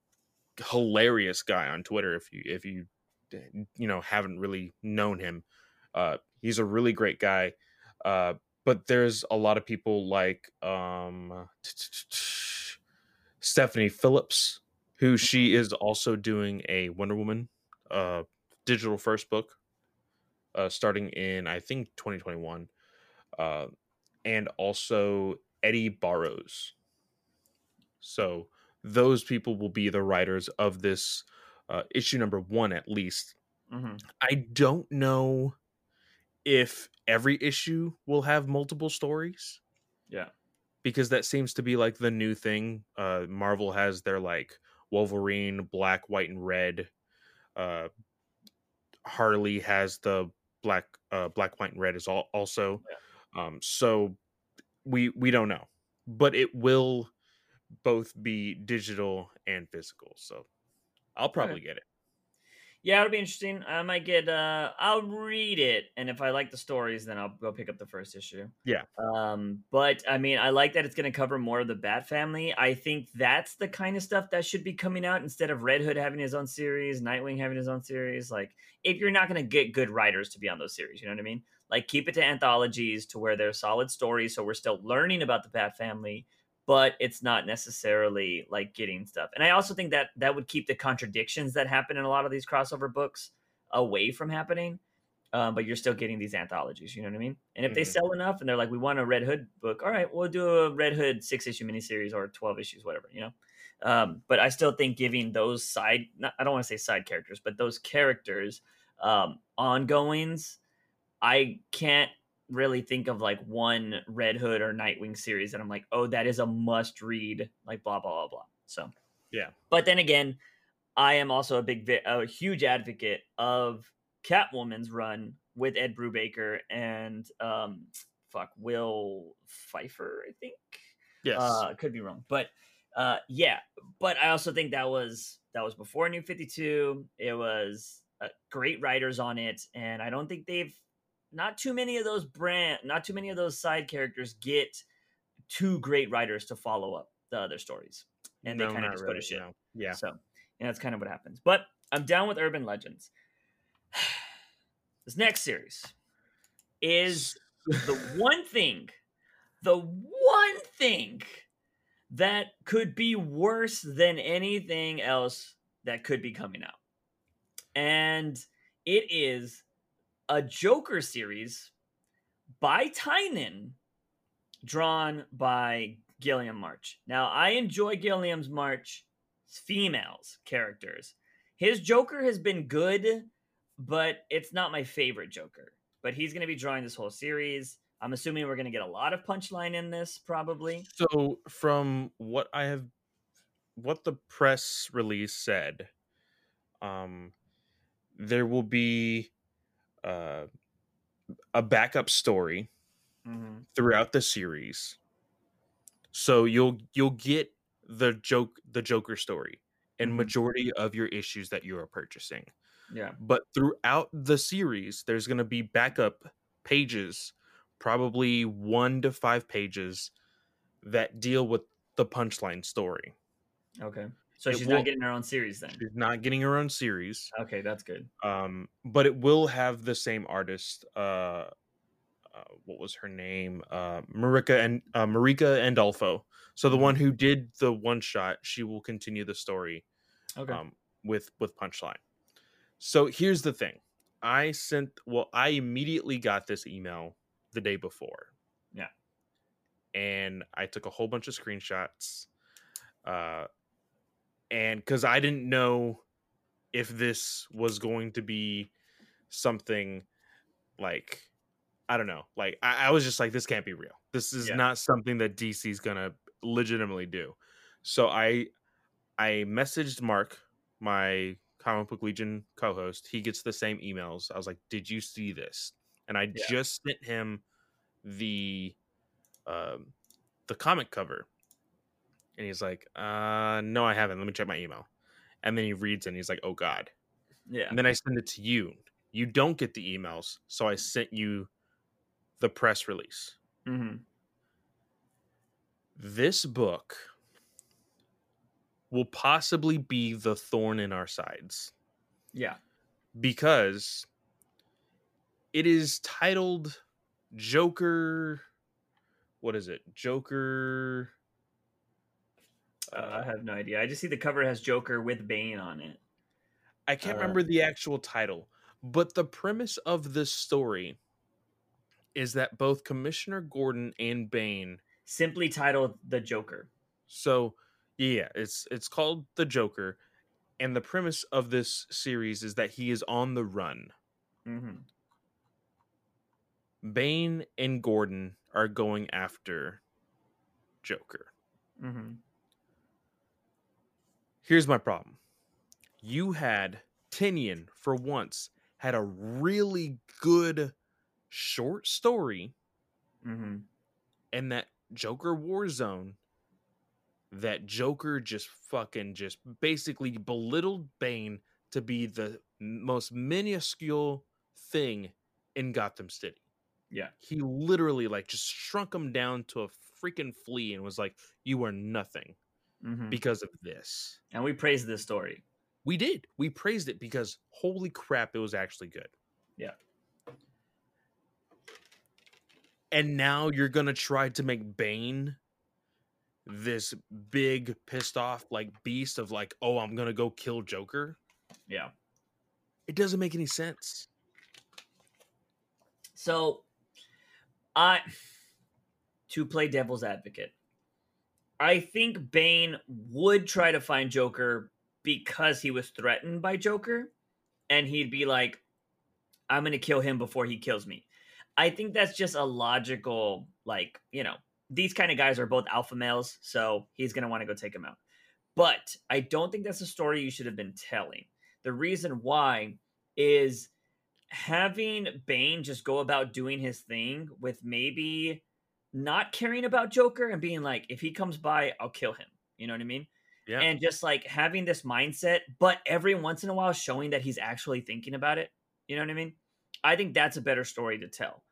Speaker 2: hilarious guy on Twitter. If you if you you know haven't really known him, uh, he's a really great guy. Uh, but there's a lot of people like um, Stephanie Phillips, who she is also doing a Wonder Woman uh, digital first book, uh, starting in I think 2021, uh, and also Eddy Barrows. So those people will be the writers of this uh, issue number one, at least.
Speaker 1: Mhm.
Speaker 2: I don't know if every issue will have multiple stories
Speaker 1: Yeah.
Speaker 2: because that seems to be like the new thing. Uh, Marvel has their like Wolverine, black, white, and red. Uh, Harley has the black, uh, black, white, and red is all also. Um, so we we don't know, but it will both be digital and physical. So I'll probably get it.
Speaker 1: Yeah, it'll be interesting. I might get. uh I'll read it, and if I like the stories, then I'll go pick up the first issue.
Speaker 2: Yeah.
Speaker 1: Um, but I mean, I like that it's going to cover more of the Bat family. I think that's the kind of stuff that should be coming out instead of Red Hood having his own series, Nightwing having his own series. Like, if you're not going to get good writers to be on those series, you know what I mean? Like, keep it to anthologies to where they're solid stories, so we're still learning about the Bat family, but it's not necessarily like getting stuff. And I also think that that would keep the contradictions that happen in a lot of these crossover books away from happening. Um, but you're still getting these anthologies, you know what I mean? And if they
Speaker 2: Mhm.
Speaker 1: sell enough and they're like, we want a Red Hood book, all right, we'll do a Red Hood six issue miniseries or 12 issues, whatever, you know? Um, but I still think giving those side, not, I don't want to say side characters, but those characters um, ongoings, I can't really think of like one Red Hood or Nightwing series that I'm like, oh, that is a must read, like blah blah blah blah. So
Speaker 2: Yeah.
Speaker 1: But then again, I am also a big, a huge advocate of Catwoman's run with Ed Brubaker and um, fuck Will Pfeifer, I think.
Speaker 2: Yes.
Speaker 1: Uh, could be wrong, but uh, yeah. But I also think that was that was before New Fifty Two. It was uh, great writers on it, and I don't think they've not too many of those brand, not too many of those side characters get two great writers to follow up the other stories, and they
Speaker 2: No,
Speaker 1: kind of just go to shit.
Speaker 2: no. Yeah.
Speaker 1: So, and that's kind of what happens. But I'm down with Urban Legends. This next series is the one thing, the one thing that could be worse than anything else that could be coming out. And it is a Joker series by Tynion, drawn by Guillem March. Now, I enjoy Guillem's March females characters. His Joker has been good, but it's not my favorite Joker. But he's going to be drawing this whole series. I'm assuming we're going to get a lot of punchline in this, probably.
Speaker 2: So from what I have what the press release said, um there will be uh a backup story
Speaker 1: Mm-hmm.
Speaker 2: throughout the series. So you'll you'll get the joke the Joker story in
Speaker 1: Mhm.
Speaker 2: majority of your issues that you are purchasing.
Speaker 1: Yeah.
Speaker 2: But throughout the series, there's going to be backup pages, probably one to five pages, that deal with the punchline story.
Speaker 1: Okay. So
Speaker 2: It
Speaker 1: she's
Speaker 2: will-
Speaker 1: not getting her own series then.
Speaker 2: She's not getting her own series,
Speaker 1: Okay, that's good.
Speaker 2: um, but it will have the same artist. Uh, uh, what was her name? Uh, Marika and uh, Marika Andolfo. So the
Speaker 1: Mhm.
Speaker 2: one who did the one shot, she will continue the story
Speaker 1: Okay.
Speaker 2: um, with with punchline. So here's the thing: I sent. Well, I immediately got this email the day before.
Speaker 1: Yeah.
Speaker 2: and I took a whole bunch of screenshots, uh, and because I didn't know if this was going to be something like I don't know, like I, I was just like, this can't be real. This is
Speaker 1: Yeah.
Speaker 2: not something that DC's gonna legitimately do. So I I messaged Mark, my comic book legion co-host. He gets the same emails. I was like, "Did you see this?" And I
Speaker 1: Yeah.
Speaker 2: just sent him the um the comic cover. And he's like, "Uh, no, I haven't. Let me check my email." And then he reads it and he's like, "Oh god."
Speaker 1: yeah.
Speaker 2: And then I send it to you. You don't get the emails, so I sent you the press release.
Speaker 1: Mm-hmm.
Speaker 2: this book will possibly be the thorn in our sides
Speaker 1: Yeah.
Speaker 2: because it is titled Joker. What is it? Joker.
Speaker 1: Uh, I have no idea. I just see the cover has Joker with Bane on it.
Speaker 2: I can't
Speaker 1: Uh,
Speaker 2: remember the actual title, but the premise of this story is that both Commissioner Gordon and Bane.
Speaker 1: Simply titled The Joker.
Speaker 2: So, yeah, it's it's called The Joker, and the premise of this series is that he is on the run.
Speaker 1: Mm-hmm.
Speaker 2: Bane and Gordon are going after Joker.
Speaker 1: Mm-hmm.
Speaker 2: Here's my problem. You had Tynion for once had a really good short story
Speaker 1: Mm-hmm.
Speaker 2: and that Joker Warzone that Joker just fucking just basically belittled Bane to be the most minuscule thing in Gotham City.
Speaker 1: Yeah.
Speaker 2: He literally like just shrunk him down to a freaking flea and was like, "You are nothing
Speaker 1: Mm-hmm.
Speaker 2: because of this."
Speaker 1: And we praised this story.
Speaker 2: We did. We praised it because holy crap, it was actually good.
Speaker 1: Yeah.
Speaker 2: And now you're gonna try to make Bane this big pissed off like beast of like, oh, I'm gonna go kill Joker.
Speaker 1: Yeah.
Speaker 2: It doesn't make any sense.
Speaker 1: So, I to play devil's advocate, I think Bane would try to find Joker because he was threatened by Joker, and he'd be like, "I'm going to kill him before he kills me." I think that's just a logical, like you know, these kind of guys are both alpha males, so he's going to want to go take him out. But I don't think that's a story you should have been telling. The reason why is having Bane just go about doing his thing with maybe not caring about Joker and being like, if he comes by, I'll kill him. You know what I mean?
Speaker 2: Yeah.
Speaker 1: And just like having this mindset, but every once in a while showing that he's actually thinking about it. You know what I mean? I think that's a better story to tell.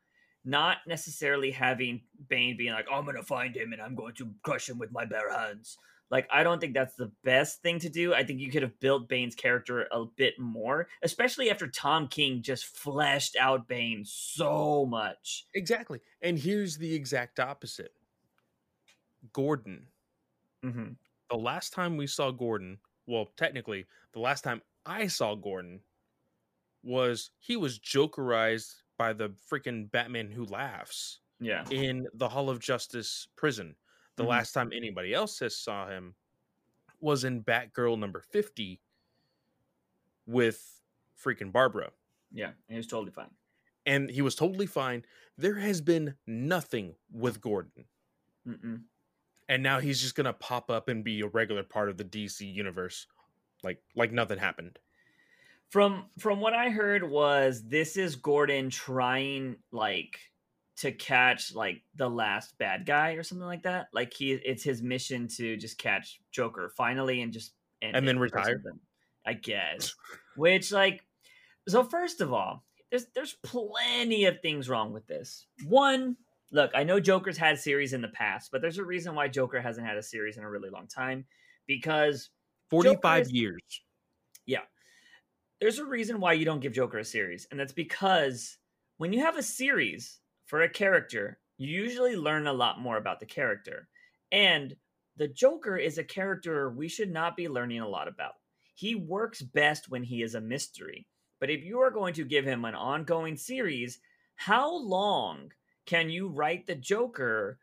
Speaker 1: Not necessarily having Bane being like, I'm going to find him and I'm going to crush him with my bare hands. Like, I don't think that's the best thing to do. I think you could have built Bane's character a bit more, especially after Tom King just fleshed out Bane so much.
Speaker 2: exactly. And here's the exact opposite. Gordon.
Speaker 1: Mm-hmm.
Speaker 2: The last time we saw Gordon, well, technically, the last time I saw Gordon was he was jokerized by the freaking Batman who laughs
Speaker 1: Yeah.
Speaker 2: in the Hall of Justice prison. The
Speaker 1: Mhm.
Speaker 2: last time anybody else has saw him was in Batgirl number 50 with freaking Barbara.
Speaker 1: Yeah. He was totally fine.
Speaker 2: And he was totally fine. There has been nothing with Gordon.
Speaker 1: Mm-mm.
Speaker 2: And now he's just going to pop up and be a regular part of the DC universe like like nothing happened.
Speaker 1: From from what I heard was this is Gordon trying like to catch like the last bad guy or something like that. Like he it's his mission to just catch Joker finally and just end
Speaker 2: And then retire?
Speaker 1: something, I guess. Which like so first of all, there's there's plenty of things wrong with this. One, look, I know Joker's had series in the past, but there's a reason why Joker hasn't had a series in a really long time because
Speaker 2: 45 years.
Speaker 1: Yeah, there's a reason why you don't give Joker a series, and that's because when you have a series for a character, you usually learn a lot more about the character. And the Joker is a character we should not be learning a lot about. He works best when he is a mystery. But if you are going to give him an ongoing series, how long can you write the Joker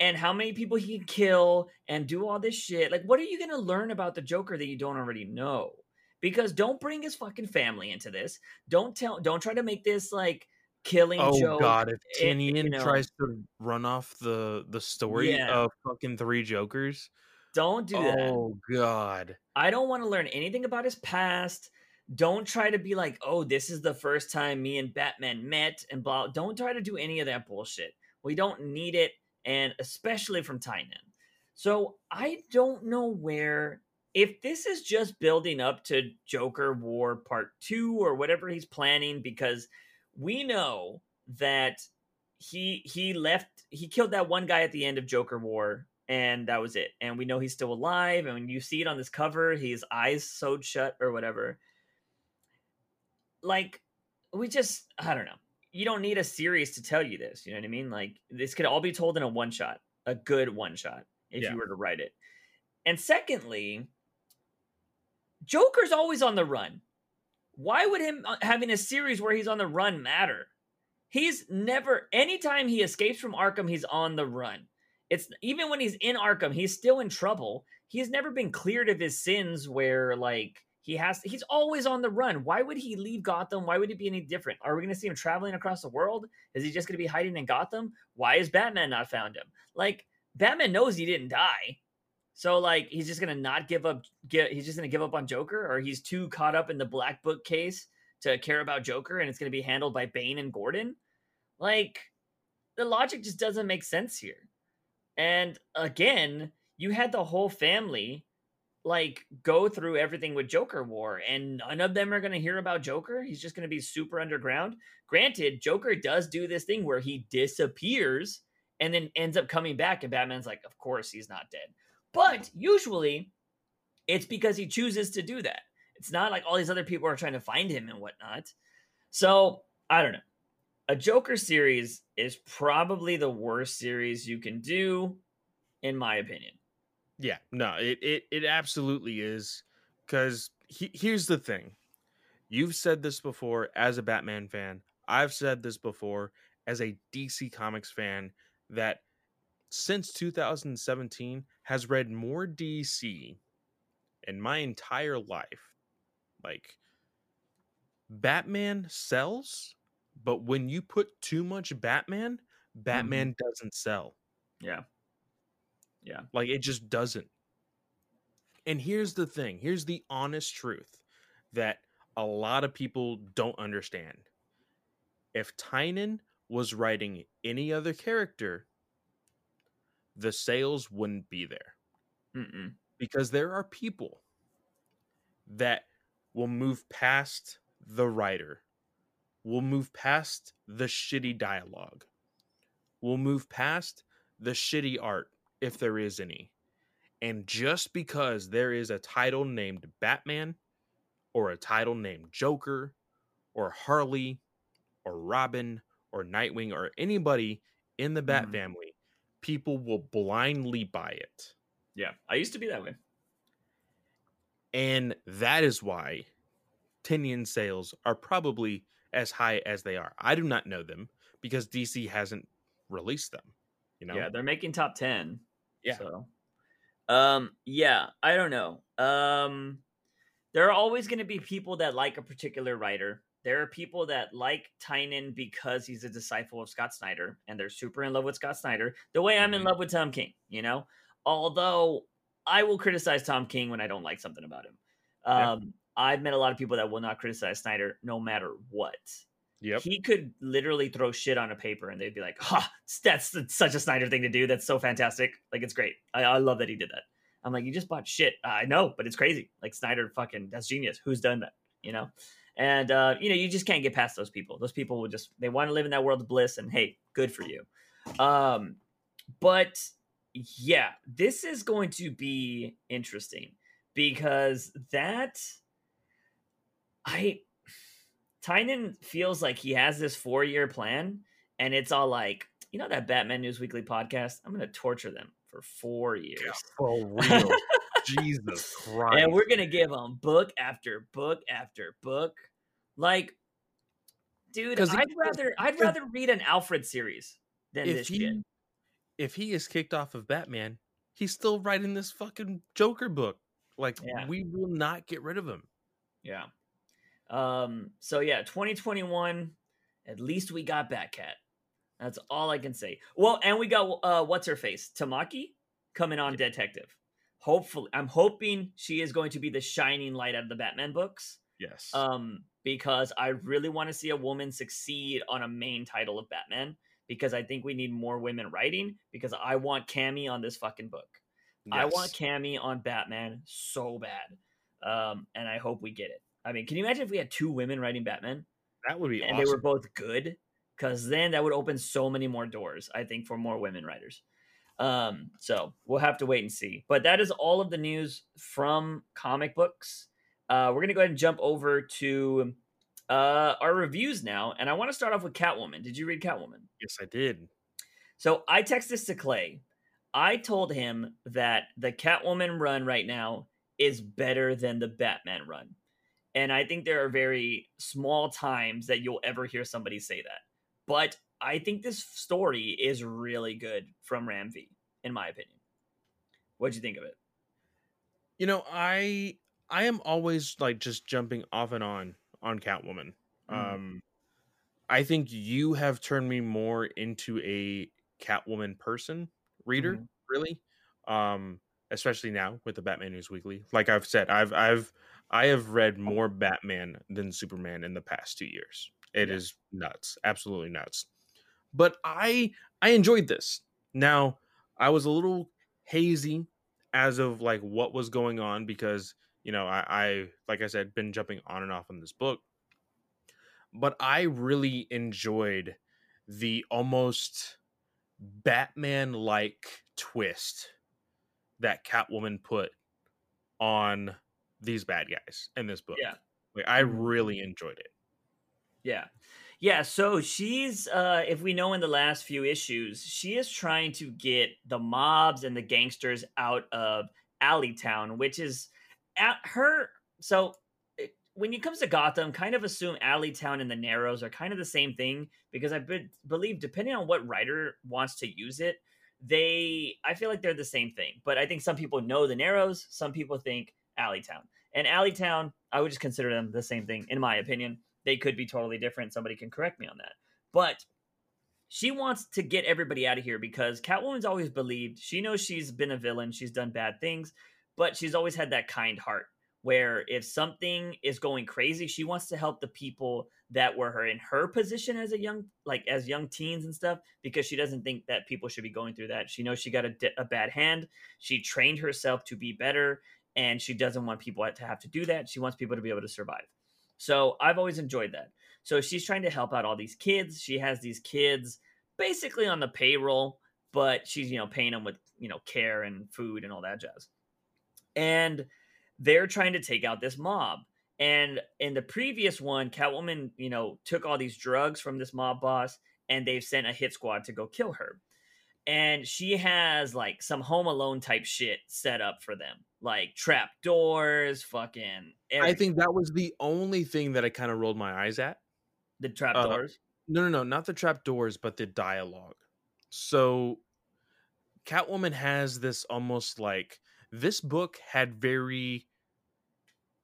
Speaker 1: and how many people he can kill and do all this shit? Like, what are you going to learn about the Joker that you don't already know? because don't bring his fucking family into this. Don't tell. Don't try to make this like killing
Speaker 2: Oh
Speaker 1: joke.
Speaker 2: god, if eh,
Speaker 1: it-
Speaker 2: Tynion
Speaker 1: you know-
Speaker 2: tries to run off the the story
Speaker 1: Yeah.
Speaker 2: of fucking three jokers.
Speaker 1: Don't do that.
Speaker 2: Oh god.
Speaker 1: I don't want to learn anything about his past. Don't try to be like, oh, this is the first time me and Batman met and blah. Don't try to do any of that bullshit. We don't need it, and especially from Tynion. So I don't know where. If this is just building up to Joker War Part 2 or whatever he's planning, because we know that he he left he killed that one guy at the end of Joker War and that was it. And we know he's still alive. And when you see it on this cover, his eyes sewed shut or whatever. Like, we just, I don't know. You don't need a series to tell you this. You know what I mean? Like, this could all be told in a one shot, a good one shot, if
Speaker 2: Yeah.
Speaker 1: you were to write it. And secondly, Joker's always on the run. Why would him uh, having a series where he's on the run matter? He's never anytime he escapes from Arkham, he's on the run. It's even when he's in Arkham, he's still in trouble. He's never been cleared of his sins where like he has he's always on the run. Why would he leave Gotham? Why would it be any different? Are we going to see him traveling across the world? Is he just going to be hiding in Gotham? Why has Batman not found him? Like Batman knows he didn't die. So like he's just gonna not give up. Get he's just gonna give up on Joker, or he's too caught up in the Black Book case to care about Joker, and it's gonna be handled by Bane and Gordon. Like the logic just doesn't make sense here. And again, you had the whole family like go through everything with Joker War, and none of them are gonna hear about Joker. He's just gonna be super underground. Granted, Joker does do this thing where he disappears and then ends up coming back, and Batman's like, of course he's not dead. But usually it's because he chooses to do that. It's not like all these other people are trying to find him and whatnot. So I don't know. A Joker series is probably the worst series you can do, in my opinion.
Speaker 2: Yeah, no, it it, it absolutely is. Because he, here's the thing you've said this before as a Batman fan, I've said this before as a DC Comics fan that since 2017 has read more DC in my entire life. Like, Batman sells, but when you put too much Batman, mm-hmm. Batman doesn't sell.
Speaker 1: Yeah. Yeah.
Speaker 2: Like it just doesn't. And here's the thing here's the honest truth that a lot of people don't understand. If Tynion was writing any other character, the sales wouldn't be there
Speaker 1: Mm-mm.
Speaker 2: because there are people that will move past the writer, will move past the shitty dialogue, will move past the shitty art if there is any. And just because there is a title named Batman or a title named Joker or Harley or Robin or Nightwing or anybody in the Bat
Speaker 1: Mhm.
Speaker 2: family, people will blindly buy it.
Speaker 1: Yeah. I used to be that way.
Speaker 2: And that is why Tynion sales are probably as high as they are. I do not know them because DC hasn't released them. You know?
Speaker 1: Yeah, they're making top 10.
Speaker 2: Yeah.
Speaker 1: So, um, yeah, I don't know. Um, there are always going to be people that like a particular writer. There are people that like Tynion because he's a disciple of Scott Snyder and they're super in love with Scott Snyder, the way I'm in
Speaker 2: Mhm.
Speaker 1: love with Tom King, you know? Although I will criticize Tom King when I don't like something about him.
Speaker 2: Yeah.
Speaker 1: Um, I've met a lot of people that will not criticize Snyder no matter what.
Speaker 2: Yep.
Speaker 1: He could literally throw shit on a paper and they'd be like, ha, that's such a Snyder thing to do. That's so fantastic. Like, it's great. I, I love that he did that. I'm like, you just bought shit. I know, but it's crazy. Like, Snyder fucking, that's genius. Who's done that? You know? And, uh, you know, you just can't get past those people. Those people will just, they want to live in that world of bliss and hey, good for you. Um, but yeah, this is going to be interesting because that, I, Tynion feels like he has this four year plan, and it's all like, you know, that Batman News Weekly podcast? I'm going to torture them for four years.
Speaker 2: For real. Jesus Christ.
Speaker 1: And we're going to give them book after book after book. Like, dude, I'd rather I'd rather read an Alfred series than
Speaker 2: if
Speaker 1: this
Speaker 2: he
Speaker 1: shit.
Speaker 2: if he is kicked off of Batman, he's still writing this fucking Joker book. Like
Speaker 1: Yeah.
Speaker 2: we will not get rid of him.
Speaker 1: Yeah. Um. So yeah, 2021. At least we got Batcat. That's all I can say. Well, and we got uh, what's her face, Tamaki, coming on Detective. Hopefully, I'm hoping she is going to be the shining light out of the Batman books.
Speaker 2: Yes.
Speaker 1: Um, because I really want to see a woman succeed on a main title of Batman. Because I think we need more women writing. Because I want Cammy on this fucking book. I want Cammy on Batman so bad. Um, and I hope we get it. I mean, can you imagine if we had two women writing Batman
Speaker 2: that would be
Speaker 1: and
Speaker 2: awesome.
Speaker 1: they were both good? Because then that would open so many more doors, I think, for more women writers. Um, so we'll have to wait and see. But that is all of the news from comic books. Uh, we're gonna go ahead and jump over to uh, our reviews now, and I want to start off with Catwoman. Did you read Catwoman?
Speaker 2: Yes, I did.
Speaker 1: So I texted this to Clay. I told him that the Catwoman run right now is better than the Batman run. And I think there are very small times that you'll ever hear somebody say that. But I think this story is really good from Ram V, in my opinion. What'd you think of it?
Speaker 2: You know, I I am always like just jumping off and on on Catwoman.
Speaker 1: Mm.
Speaker 2: Um I think you have turned me more into a Catwoman person reader,
Speaker 1: Mhm.
Speaker 2: really. Um especially now with the Batman News Weekly. Like I've said, I've I've I have read more Batman than Superman in the past 2 years. It is
Speaker 1: Yeah.
Speaker 2: nuts. Absolutely nuts. But I I enjoyed this. Now, I was a little hazy as of like what was going on because you know I, I like I said been jumping on and off on this book, but I really enjoyed the almost Batman like twist that Catwoman put on these bad guys in this book.
Speaker 1: Yeah.
Speaker 2: like I
Speaker 1: Mhm.
Speaker 2: really enjoyed it.
Speaker 1: Yeah. Yeah, so she's uh if we know in the last few issues, she is trying to get the mobs and the gangsters out of Alleytown, which is at her so when it comes to Gotham, kind of assume Alleytown and the Narrows are kind of the same thing because I be- believe depending on what writer wants to use it, they I feel like they're the same thing. But I think some people know the Narrows, some people think Alleytown. And Alleytown, I would just consider them the same thing in my opinion they could be totally different. Somebody can correct me on that. But she wants to get everybody out of here because Catwoman's always believed she knows she's been a villain, she's done bad things, but she's always had that kind heart where if something is going crazy, she wants to help the people that were her in her position as a young like as young teens and stuff because she doesn't think that people should be going through that. She knows she got a, a bad hand. She trained herself to be better and she doesn't want people to have to do that. She wants people to be able to survive. So I've always enjoyed that. So she's trying to help out all these kids. She has these kids basically on the payroll, but she's, you know, paying them with, you know, care and food and all that jazz. And they're trying to take out this mob. And in the previous one, Catwoman, you know, took all these drugs from this mob boss and they've sent a hit squad to go kill her. And she has like some home alone type shit set up for them. Like trap doors, fucking
Speaker 2: I think that was the only thing that I kind of rolled my eyes at.
Speaker 1: the trap
Speaker 2: uh,
Speaker 1: doors.
Speaker 2: No, no, no, not the trap doors, but the dialogue. So Catwoman has this almost like this book had very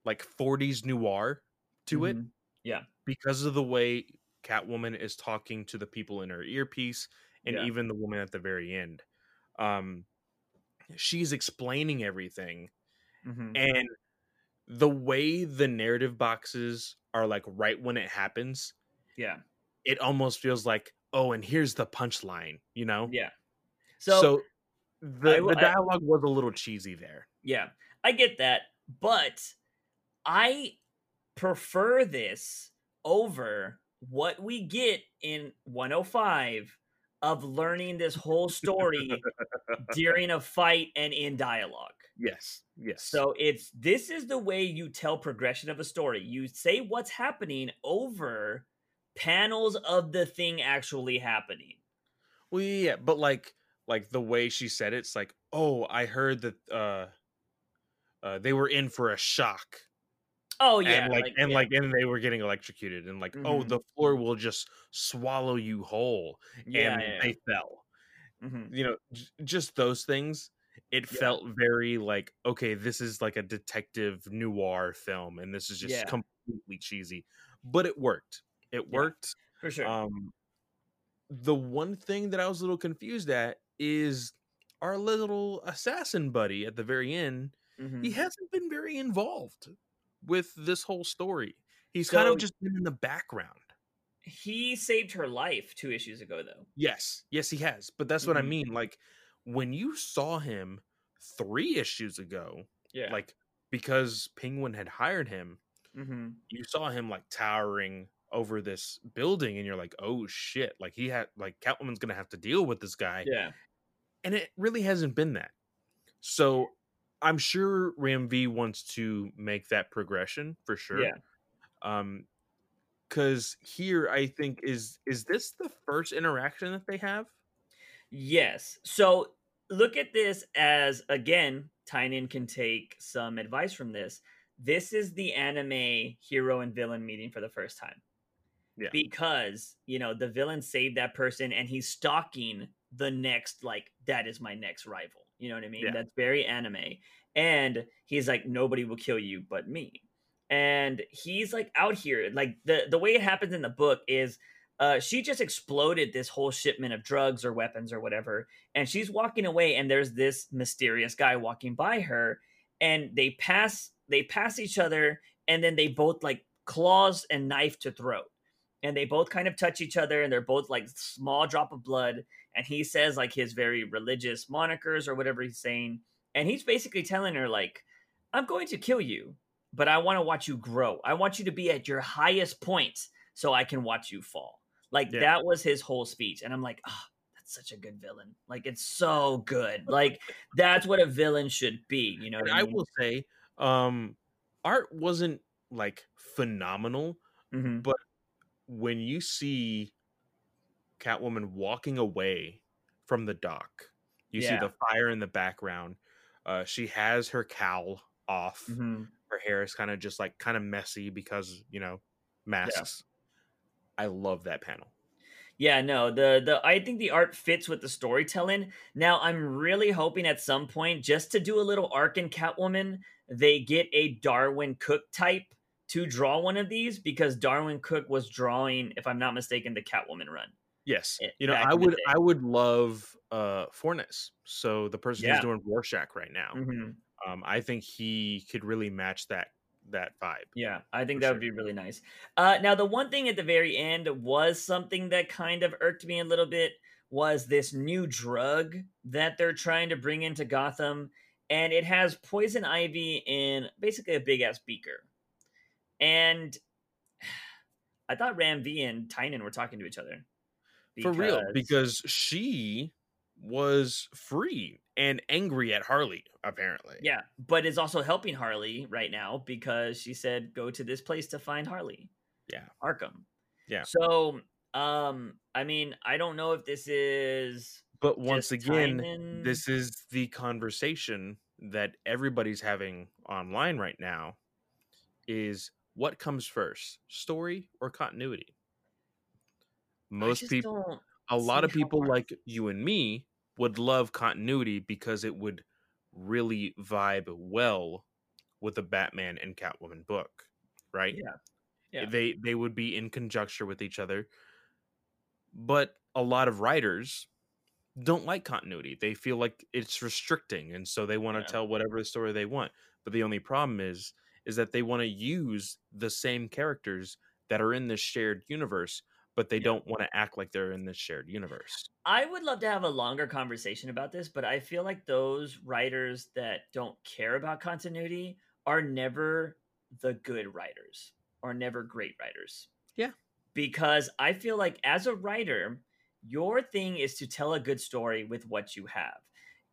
Speaker 2: like 40s noir to it
Speaker 1: Mhm. Yeah.
Speaker 2: because of the way Catwoman is talking to the people in her earpiece and
Speaker 1: Yeah.
Speaker 2: even the woman at the very end. Um she's explaining everything
Speaker 1: Mhm.
Speaker 2: and the way the narrative boxes are like right when it happens
Speaker 1: Yeah.
Speaker 2: it almost feels like oh and here's the punchline you know
Speaker 1: Yeah.
Speaker 2: so,
Speaker 1: So,
Speaker 2: the,
Speaker 1: I
Speaker 2: the
Speaker 1: I-
Speaker 2: dialogue was a little cheesy there
Speaker 1: yeah, I get that, but I prefer this over what we get in 105 of learning this whole story during a fight and in dialogue.
Speaker 2: yes yes
Speaker 1: So it's this is the way you tell progression of a story. You say what's happening over panels of the thing actually happening.
Speaker 2: well yeah but like like the way she said it, it's like oh i heard that uh uh they were in for a shock
Speaker 1: Oh yeah,
Speaker 2: and like, and
Speaker 1: yeah.
Speaker 2: like and they were getting electrocuted and like oh
Speaker 1: Mhm.
Speaker 2: the floor will just swallow you whole
Speaker 1: yeah,
Speaker 2: and
Speaker 1: yeah,
Speaker 2: they fell.
Speaker 1: Mhm.
Speaker 2: you know j- just those things it felt very like okay this is like a detective noir film and this is just completely cheesy but it worked it worked
Speaker 1: for sure.
Speaker 2: um the one thing that i was a little confused at is our little assassin buddy at the very end
Speaker 1: Mhm.
Speaker 2: he hasn't been very involved with this whole story he's kind of just been in the background
Speaker 1: He saved her life two issues ago, though.
Speaker 2: Yes, yes, he has. But that's what I
Speaker 1: Mhm.
Speaker 2: mean. Like when you saw him three issues ago,
Speaker 1: Yeah.
Speaker 2: like because Penguin had hired him,
Speaker 1: hmm
Speaker 2: you saw him like towering over this building, and you're like, oh shit! Like he had like Catwoman's gonna have to deal with this guy.
Speaker 1: yeah,
Speaker 2: and it really hasn't been that. So I'm sure Ram V wants to make that progression for sure.
Speaker 1: Yeah.
Speaker 2: Um, because here I think is is this the first interaction that they have?
Speaker 1: Yes. So look at this as again, Tynion can take some advice from this. This is the anime hero and villain meeting for the first time.
Speaker 2: Yeah.
Speaker 1: Because, you know, the villain saved that person and he's stalking the next, like, that is my next rival. You know what I mean?
Speaker 2: Yeah.
Speaker 1: That's very anime. And he's like, nobody will kill you but me. And he's like out here. Like the the way it happens in the book is uh, she just exploded this whole shipment of drugs or weapons or whatever, and she's walking away, and there's this mysterious guy walking by her, and they pass they pass each other, and then they both like claws and knife to throat, and they both kind of touch each other, and they're both like small drop of blood, and he says like his very religious monikers or whatever he's saying, and he's basically telling her like, "I'm going to kill you." But I want to watch you grow. I want you to be at your highest point so I can watch you fall. Like
Speaker 2: Yeah.
Speaker 1: that was his whole speech. And I'm like, oh, that's such a good villain. Like it's so good. Like that's what a villain should be. You know what
Speaker 2: And
Speaker 1: I
Speaker 2: I will say, um, art wasn't like phenomenal
Speaker 1: Mhm.
Speaker 2: but when you see Catwoman walking away from the dock, you see the fire in the background. Uh, she has her cowl off.
Speaker 1: Mhm.
Speaker 2: Her hair is kind of just like kind of messy because you know masks. I love that panel.
Speaker 1: Yeah, no, the the I think the art fits with the storytelling. Now I'm really hoping at some point, just to do a little arc in Catwoman, they get a Darwyn Cooke type to draw one of these because Darwyn Cooke was drawing, if I'm not mistaken, the Catwoman run.
Speaker 2: Yes,
Speaker 1: Eh,
Speaker 2: you know I would. I would love uh Fornes. So the person
Speaker 1: Yeah.
Speaker 2: who's doing Rorschach right now.
Speaker 1: Mhm.
Speaker 2: Um, I think he could really match that that vibe.
Speaker 1: Yeah, I think that
Speaker 2: sure.
Speaker 1: would be really nice. Uh, now, the one thing at the very end was something that kind of irked me a little bit was this new drug that they're trying to bring into Gotham, and it has poison ivy in basically a big ass beaker. And I thought Ram V and Tynion were talking to each other.
Speaker 2: For real, because she was free and angry at Harley, apparently.
Speaker 1: yeah, but is also helping Harley right now because she said go to this place to find Harley.
Speaker 2: Yeah.
Speaker 1: Arkham.
Speaker 2: Yeah.
Speaker 1: So, um, I mean, I don't know if this is
Speaker 2: But once again,
Speaker 1: Tynion-
Speaker 2: this is the conversation that everybody's having online right now is what comes first, story or continuity? Most people a lot of people
Speaker 1: hard-
Speaker 2: like you and me would love continuity because it would really vibe well with the Batman and Catwoman book, right?
Speaker 1: Yeah. Eh, yeah.
Speaker 2: They they would be in conjecture with each other. But a lot of writers don't like continuity. They feel like it's restricting and so they want to
Speaker 1: Yeah.
Speaker 2: tell whatever story they want. But the only problem is is that they want to use the same characters that are in this shared universe, but they
Speaker 1: Yeah.
Speaker 2: don't want to act like they're in this shared universe.
Speaker 1: I would love to have a longer conversation about this, but I feel like those writers that don't care about continuity are never the good writers or never great writers.
Speaker 2: Yeah.
Speaker 1: Because I feel like as a writer, your thing is to tell a good story with what you have.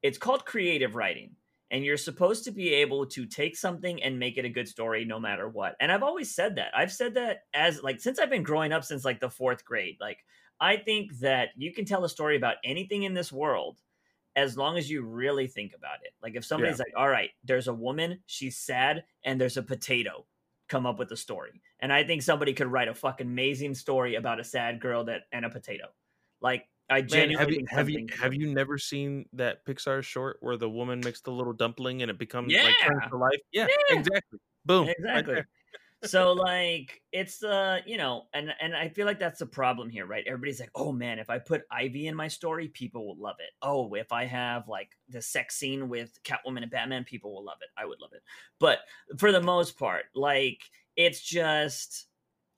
Speaker 1: It's called creative writing. And you're supposed to be able to take something and make it a good story no matter what. And I've always said that. I've said that as like since I've been growing up since like the fourth grade. Like I think that you can tell a story about anything in this world as long as you really think about it. Like if somebody's like, all right, there's a woman, she's sad, and there's a potato, come up with a story. And I think somebody could write a fucking amazing story about a sad girl that and a potato. Like I genuinely
Speaker 2: have you have you have you never seen that Pixar short where the woman makes the little dumpling and it becomes like turns to life? Yeah,
Speaker 1: Yeah.
Speaker 2: exactly. Boom.
Speaker 1: exactly
Speaker 2: there.
Speaker 1: so like it's uh you know and and i feel like that's the problem here right everybody's like oh man if i put ivy in my story people will love it oh if i have like the sex scene with catwoman and batman people will love it i would love it but for the most part like it's just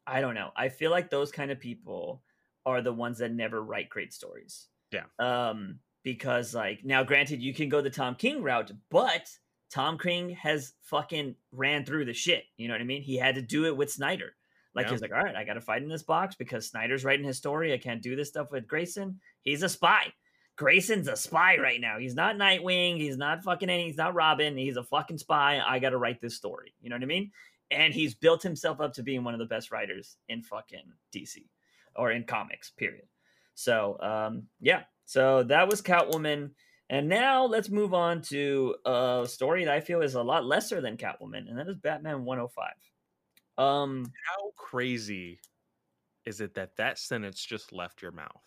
Speaker 1: i don't know i feel like those kind of people are the ones that never write great stories
Speaker 2: Yeah.
Speaker 1: um because like now granted you can go the tom king route but Tom King has fucking ran through the shit. You know what I mean? He had to do it with Snyder. Like
Speaker 2: Yeah.
Speaker 1: he's like, all right, I got to fight in this box because Snyder's writing his story. I can't do this stuff with Grayson. He's a spy. Grayson's a spy right now. He's not Nightwing. He's not fucking any. He's not Robin. He's a fucking spy. I got to write this story. You know what I mean? And he's built himself up to being one of the best writers in fucking DC or in comics. Period. So um, yeah. So that was Catwoman. And now let's move on to a story that I feel is a lot lesser than Catwoman, and that is Batman 105. Um,
Speaker 2: how crazy is it that that sentence just left your mouth?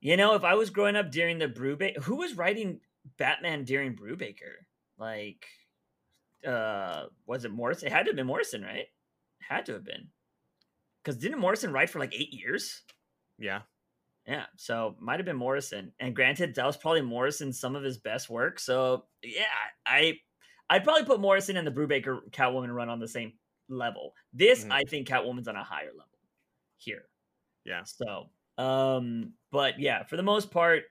Speaker 1: You know, if I was growing up during the Brubaker, who was writing Batman during Brubaker? Like, uh, was it Morrison? It had to have been Morrison, right? Had to have been. Because didn't Morrison write for like eight years?
Speaker 2: Yeah.
Speaker 1: Yeah, so might have been Morrison. And granted, that was probably Morrison some of his best work. So yeah, I I'd probably put Morrison and the Brubaker Catwoman run on the same level. This mm-hmm. I think Catwoman's on a higher level here.
Speaker 2: Yeah.
Speaker 1: So um, but yeah, for the most part,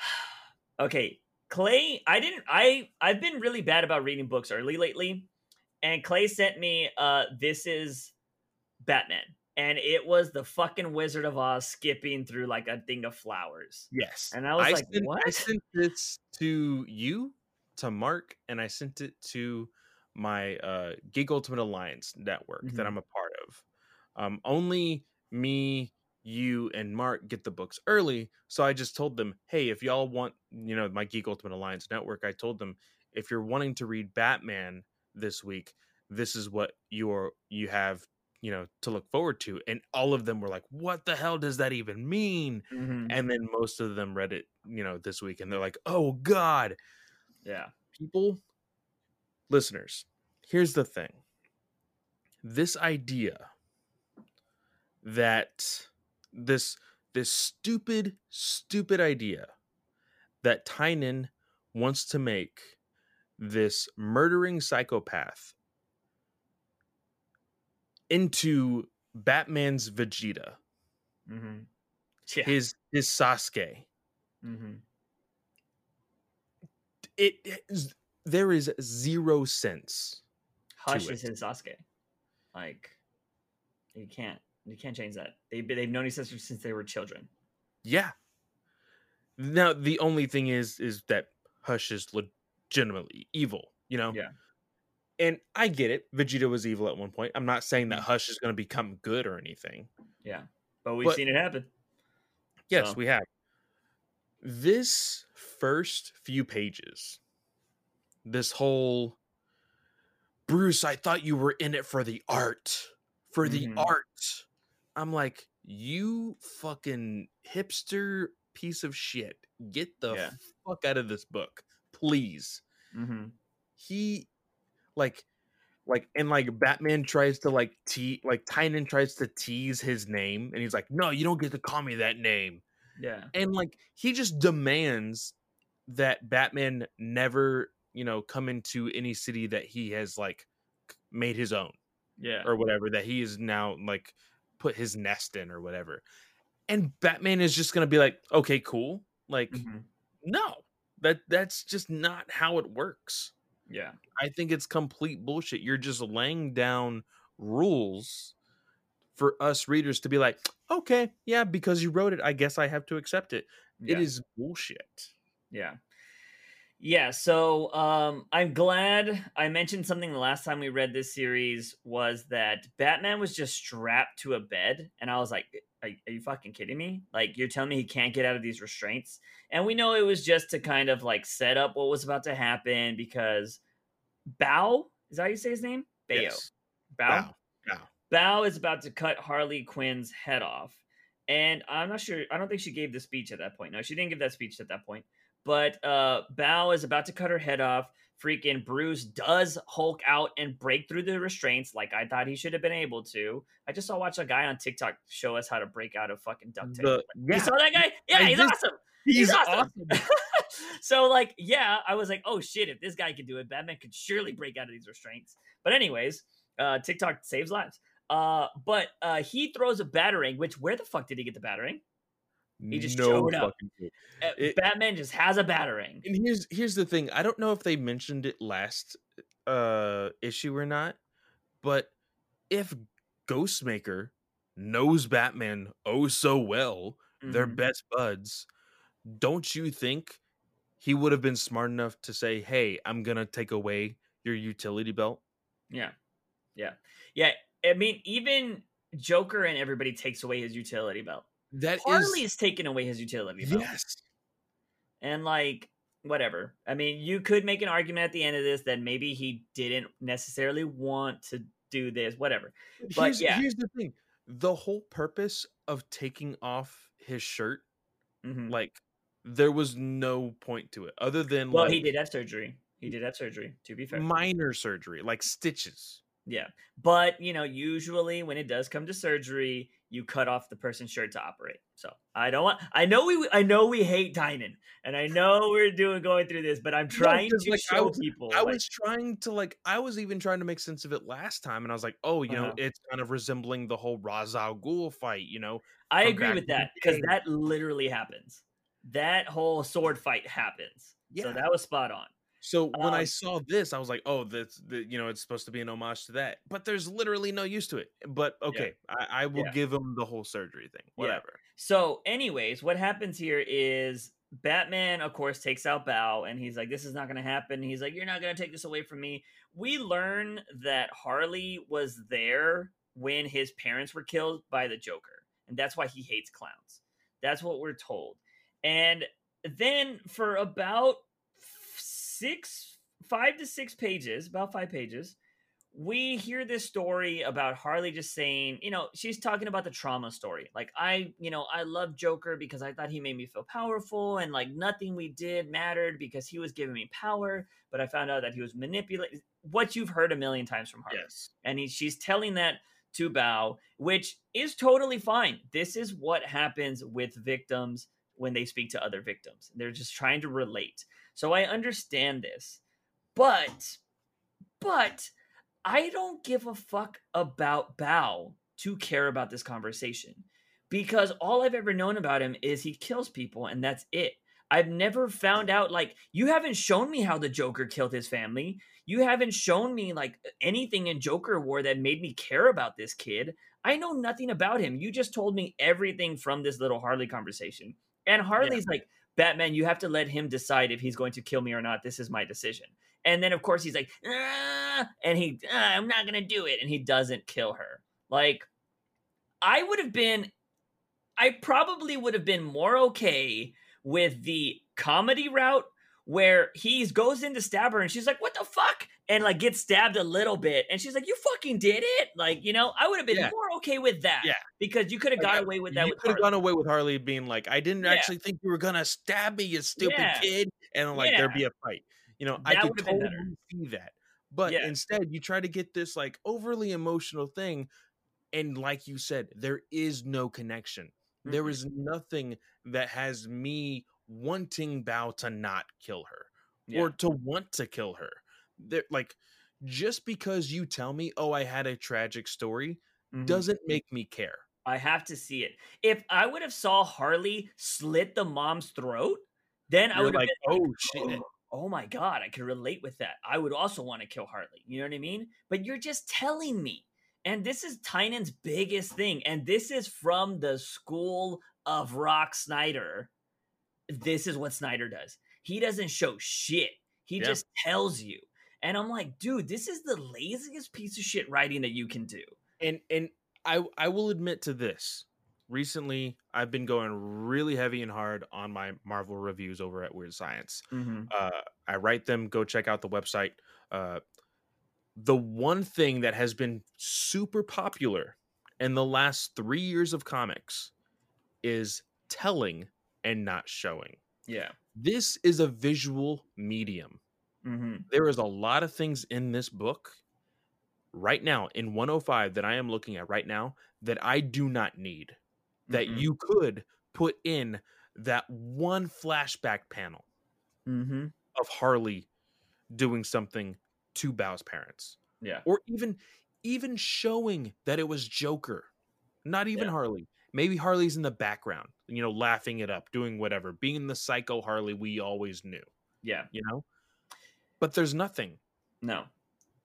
Speaker 1: okay. Clay, I didn't. I I've been really bad about reading books early lately, and Clay sent me. Uh, this is Batman, and it was the fucking Wizard of Oz skipping through like a thing of flowers.
Speaker 2: Yes,
Speaker 1: and I was I like,
Speaker 2: sent,
Speaker 1: what?
Speaker 2: I sent this to you, to Mark, and I sent it to my uh Geek Ultimate Alliance network mm-hmm. that I'm a part of. Um, only me you and Mark get the books early. So I just told them, hey, if y'all want, you know, my Geek Ultimate Alliance network, I told them, if you're wanting to read Batman this week, this is what you're you have, you know, to look forward to. And all of them were like, what the hell does that even mean? Mm-hmm. And then most of them read it, you know, this week and they're like, oh God.
Speaker 1: Yeah.
Speaker 2: People, listeners, here's the thing. This idea that this this stupid stupid idea that tynion wants to make this murdering psychopath into Batman's Vegeta. Mm-hmm. Yeah. His his Sasuke. Mm-hmm. It, it there is zero sense.
Speaker 1: Hush is his Sasuke. Like you can't. You can't change that. They they've known each other since they were children.
Speaker 2: Yeah. Now the only thing is is that Hush is legitimately evil. You know.
Speaker 1: Yeah.
Speaker 2: And I get it. Vegeta was evil at one point. I'm not saying that mm. Hush is going to become good or anything.
Speaker 1: Yeah. But we've but, seen it happen.
Speaker 2: Yes, so. we have. This first few pages, this whole Bruce, I thought you were in it for the art. For the mm-hmm. art. I'm like, you fucking hipster piece of shit. Get the yeah. fuck out of this book, please. Mm-hmm. He, like, like, and like Batman tries to like te like Tynion tries to tease his name, and he's like, "No, you don't get to call me that name."
Speaker 1: Yeah,
Speaker 2: and like he just demands that Batman never, you know, come into any city that he has like made his own.
Speaker 1: Yeah,
Speaker 2: or whatever that he is now like put his nest in or whatever. And Batman is just gonna be like, okay, cool. Like, mm-hmm. no, that that's just not how it works.
Speaker 1: Yeah.
Speaker 2: I think it's complete bullshit. You're just laying down rules for us readers to be like, okay, yeah, because you wrote it, I guess I have to accept it. Yeah. It is bullshit.
Speaker 1: Yeah. Yeah, so um, I'm glad I mentioned something the last time we read this series was that Batman was just strapped to a bed, and I was like, are, are, you fucking kidding me? Like, you're telling me he can't get out of these restraints? And we know it was just to kind of like set up what was about to happen because Bao, is that how you say his name? Bao. Yes. Bao? Bao. Bao. Bao is about to cut Harley Quinn's head off. And I'm not sure, I don't think she gave the speech at that point. No, she didn't give that speech at that point but uh Bao is about to cut her head off. Freaking Bruce does Hulk out and break through the restraints like I thought he should have been able to. I just saw watch a guy on TikTok show us how to break out of fucking duct tape. The, yeah. You saw that guy? Yeah, I he's just, awesome. He's, he's awesome. awesome. so like, yeah, I was like, oh shit, if this guy could do it, Batman could surely break out of these restraints. But anyways, uh TikTok saves lives. Uh, but uh, he throws a battering. Which where the fuck did he get the battering? He just no showed up. Uh, it, Batman just has a battering.
Speaker 2: And here's here's the thing. I don't know if they mentioned it last uh issue or not, but if Ghostmaker knows Batman oh so well, they're
Speaker 1: Mhm.
Speaker 2: best buds. Don't you think he would have been smart enough to say, "Hey, I'm gonna take away your utility belt"?
Speaker 1: Yeah. Yeah. Yeah. I mean, even Joker and everybody takes away his utility belt.
Speaker 2: That is
Speaker 1: is taking away his utility belt.
Speaker 2: yes.
Speaker 1: And like, whatever. I mean, you could make an argument at the end of this that maybe he didn't necessarily want to do this, whatever. But
Speaker 2: here's,
Speaker 1: yeah.
Speaker 2: here's the thing: the whole purpose of taking off his shirt,
Speaker 1: Mhm.
Speaker 2: like, there was no point to it other than
Speaker 1: Well,
Speaker 2: like
Speaker 1: he did have surgery. He did have surgery, to be fair.
Speaker 2: minor surgery, like stitches.
Speaker 1: Yeah. But, you know, usually when it does come to surgery, you cut off the person's shirt to operate. So I don't want I know we I know we hate Tynion and I know we're doing going through this, but I'm trying
Speaker 2: 'cause,
Speaker 1: to
Speaker 2: like, I
Speaker 1: show
Speaker 2: was-
Speaker 1: people
Speaker 2: I
Speaker 1: like,
Speaker 2: was trying to like, I was even trying to make sense of it last time, and I was like, oh, you know,
Speaker 1: Uh-huh.
Speaker 2: it's kind of resembling the whole Ra's al Ghul fight, you know.
Speaker 1: I agree with that because that literally happens. That whole sword fight happens. So
Speaker 2: Yeah.
Speaker 1: that was spot on.
Speaker 2: So when I
Speaker 1: Um,
Speaker 2: saw this, I was like, oh, that's the you know, it's supposed to be an homage to that, but there's literally no use to it. But okay, I, I will
Speaker 1: Yeah.
Speaker 2: give him the whole surgery thing,
Speaker 1: Yeah.
Speaker 2: whatever.
Speaker 1: So, anyways, what happens here is Batman, of course, takes out Bao and he's like, This is not going to happen. He's like, You're not going to take this away from me. We learn that Harley was there when his parents were killed by the Joker. And that's why he hates clowns. That's what we're told. And then for about six, five to six pages, about five pages, we hear this story about Harley just saying, you know, she's talking about the trauma story. Like, I, you know, I love Joker because I thought he made me feel powerful and like nothing we did mattered because he was giving me power. But I found out that he was manipulating what you've heard a million times from Harley.
Speaker 2: Yes.
Speaker 1: And he, she's telling that to Bao, which is totally fine. This is what happens with victims when they speak to other victims. They're just trying to relate. So I understand this. But, but I don't give a fuck about Bao to care about this conversation because all I've ever known about him is he kills people and that's it. I've never found out like you haven't shown me how the Joker killed his family. You haven't shown me like anything in Joker War that made me care about this kid. I know nothing about him. You just told me everything from this little Harley conversation. And Harley's like, Batman, you have to let him decide if he's going to kill me or not. This is my decision. And then, of course, he's like, "Ah," and he, "Ah, I'm not going to do it. And he doesn't kill her. Like, I would have been, I probably would have been more okay with the comedy route where he goes in to stab her and she's like, what the fuck? And like gets stabbed a little bit. And she's like, you fucking did it. Like, you know, I would have been
Speaker 2: Yeah.
Speaker 1: more okay with that.
Speaker 2: Yeah.
Speaker 1: Because you could have got
Speaker 2: I-
Speaker 1: away with that
Speaker 2: you could have gone away with Harley being like, I didn't
Speaker 1: Yeah.
Speaker 2: actually think you were gonna stab me, you stupid kid, and like there'd be a fight. You know, I
Speaker 1: That
Speaker 2: could totally see that. But instead, you try to get this like overly emotional thing, and like you said, there is no connection. There
Speaker 1: Mhm.
Speaker 2: is nothing that has me wanting Bao to not kill her
Speaker 1: Yeah.
Speaker 2: or to want to kill her. There, like, just because you tell me, "Oh, I had a tragic story,"
Speaker 1: Mhm.
Speaker 2: doesn't make me care.
Speaker 1: I have to see it. If I would have saw Harley slit the mom's throat, then I
Speaker 2: You're
Speaker 1: would have
Speaker 2: like, "Oh shit!"
Speaker 1: oh, oh my god, I could relate with that. I would also want to kill Harley. You know what I mean? But you're just telling me. And this is Tynion's biggest thing. And this is from the school of Rock Snyder. This is what Snyder does. He doesn't show shit. He
Speaker 2: Yeah.
Speaker 1: just tells you. And I'm like, dude, this is the laziest piece of shit writing that you can do.
Speaker 2: and and I I will admit to this. Recently, I've been going really heavy and hard on my Marvel reviews over at Weird Science.
Speaker 1: Mm-hmm.
Speaker 2: Uh, I write them. Go check out the website. Uh, the one thing that has been super popular in the last three years of comics is telling and not showing.
Speaker 1: Yeah.
Speaker 2: This is a visual medium.
Speaker 1: Mm-hmm.
Speaker 2: there is a lot of things in this book right now in 105 that I am looking at right now that I do not need that
Speaker 1: Mhm.
Speaker 2: you could put in that one flashback panel
Speaker 1: Mm-hmm.
Speaker 2: of Harley doing something to Bao's parents
Speaker 1: Yeah.
Speaker 2: or even even showing that it was Joker not even
Speaker 1: Yeah.
Speaker 2: Harley maybe Harley's in the background you know laughing it up doing whatever being the psycho Harley we always knew
Speaker 1: Yeah.
Speaker 2: you know but there's nothing
Speaker 1: No.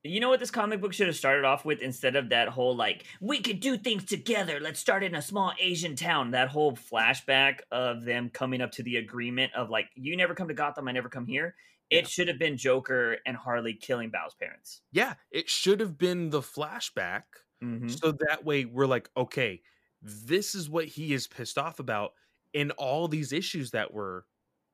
Speaker 1: You know what this comic book should have started off with instead of that whole like we could do things together. Let's start in a small Asian town. That whole flashback of them coming up to the agreement of like you never come to Gotham, I never come here. It
Speaker 2: Yeah.
Speaker 1: should have been Joker and Harley killing Bao's parents.
Speaker 2: Yeah, it should have been the flashback.
Speaker 1: Mm-hmm.
Speaker 2: So that way we're like, okay, this is what he is pissed off about in all these issues that we're,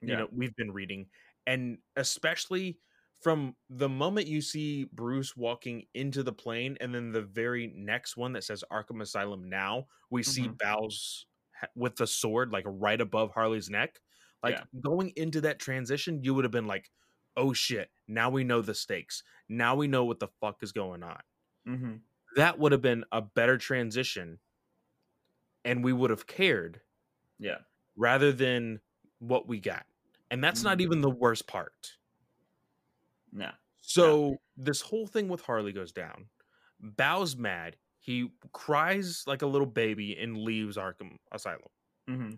Speaker 2: you
Speaker 1: Yeah.
Speaker 2: know, we've been reading. And especially from the moment you see Bruce walking into the plane and then the very next one that says Arkham Asylum now, we see
Speaker 1: Mhm.
Speaker 2: Bao's ha- with the sword like right above Harley's neck. Like
Speaker 1: Yeah.
Speaker 2: going into that transition, you would have been like, oh shit, now we know the stakes. Now we know what the fuck is going on
Speaker 1: Mm-hmm.
Speaker 2: that would have been a better transition and we would have cared
Speaker 1: Yeah.
Speaker 2: rather than what we got and that's not
Speaker 1: Mhm.
Speaker 2: even the worst part
Speaker 1: No.
Speaker 2: so this whole thing with harley goes down Bao's mad he cries like a little baby and leaves arkham asylum
Speaker 1: Mm-hmm.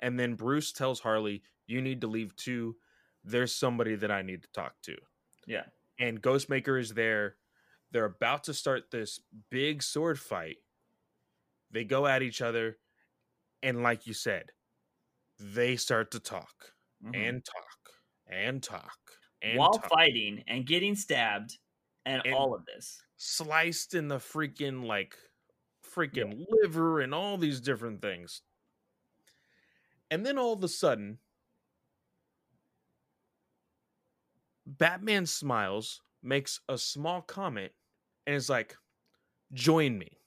Speaker 2: and then bruce tells harley you need to leave too there's somebody that i need to talk to
Speaker 1: Yeah.
Speaker 2: and Ghostmaker is there. They're about to start this big sword fight. They go at each other, and like you said, they start to talk
Speaker 1: Mhm.
Speaker 2: and talk and talk and
Speaker 1: While
Speaker 2: talk.
Speaker 1: fighting and getting stabbed and,
Speaker 2: And-
Speaker 1: all of this.
Speaker 2: sliced in the freaking like freaking liver and all these different things. And then all of a sudden, Batman smiles, makes a small comment, and is like, "Join me."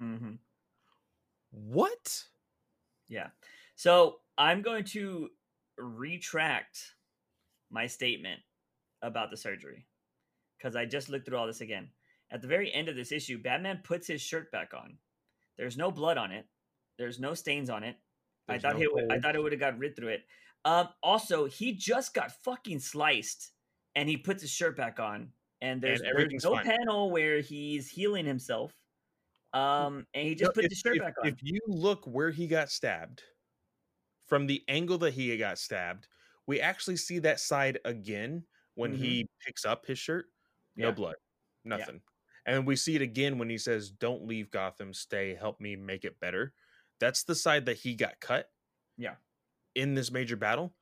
Speaker 1: Mm-hmm.
Speaker 2: What?
Speaker 1: Yeah. So I'm going to retract my statement about the surgery because I just looked through all this again. At the very end of this issue, Batman puts his shirt back on. There's no blood on it. There's no stains on it. I thought
Speaker 2: no
Speaker 1: he, would- I thought it would have got rid through it. Um, also, he just got fucking sliced, and he puts his shirt back on, and there's, there's no
Speaker 2: fine.
Speaker 1: panel where he's healing himself. Um, and he just
Speaker 2: No,
Speaker 1: put
Speaker 2: if,
Speaker 1: the shirt
Speaker 2: if-
Speaker 1: back on.
Speaker 2: If you look where he got stabbed, from the angle that he got stabbed, we actually see that side again when
Speaker 1: Mhm.
Speaker 2: he picks up his shirt. No
Speaker 1: Yeah.
Speaker 2: blood, nothing. And we see it again when he says, "Don't leave Gotham. Stay. Help me make it better." That's the side that he got cut.
Speaker 1: Yeah.
Speaker 2: In this major battle,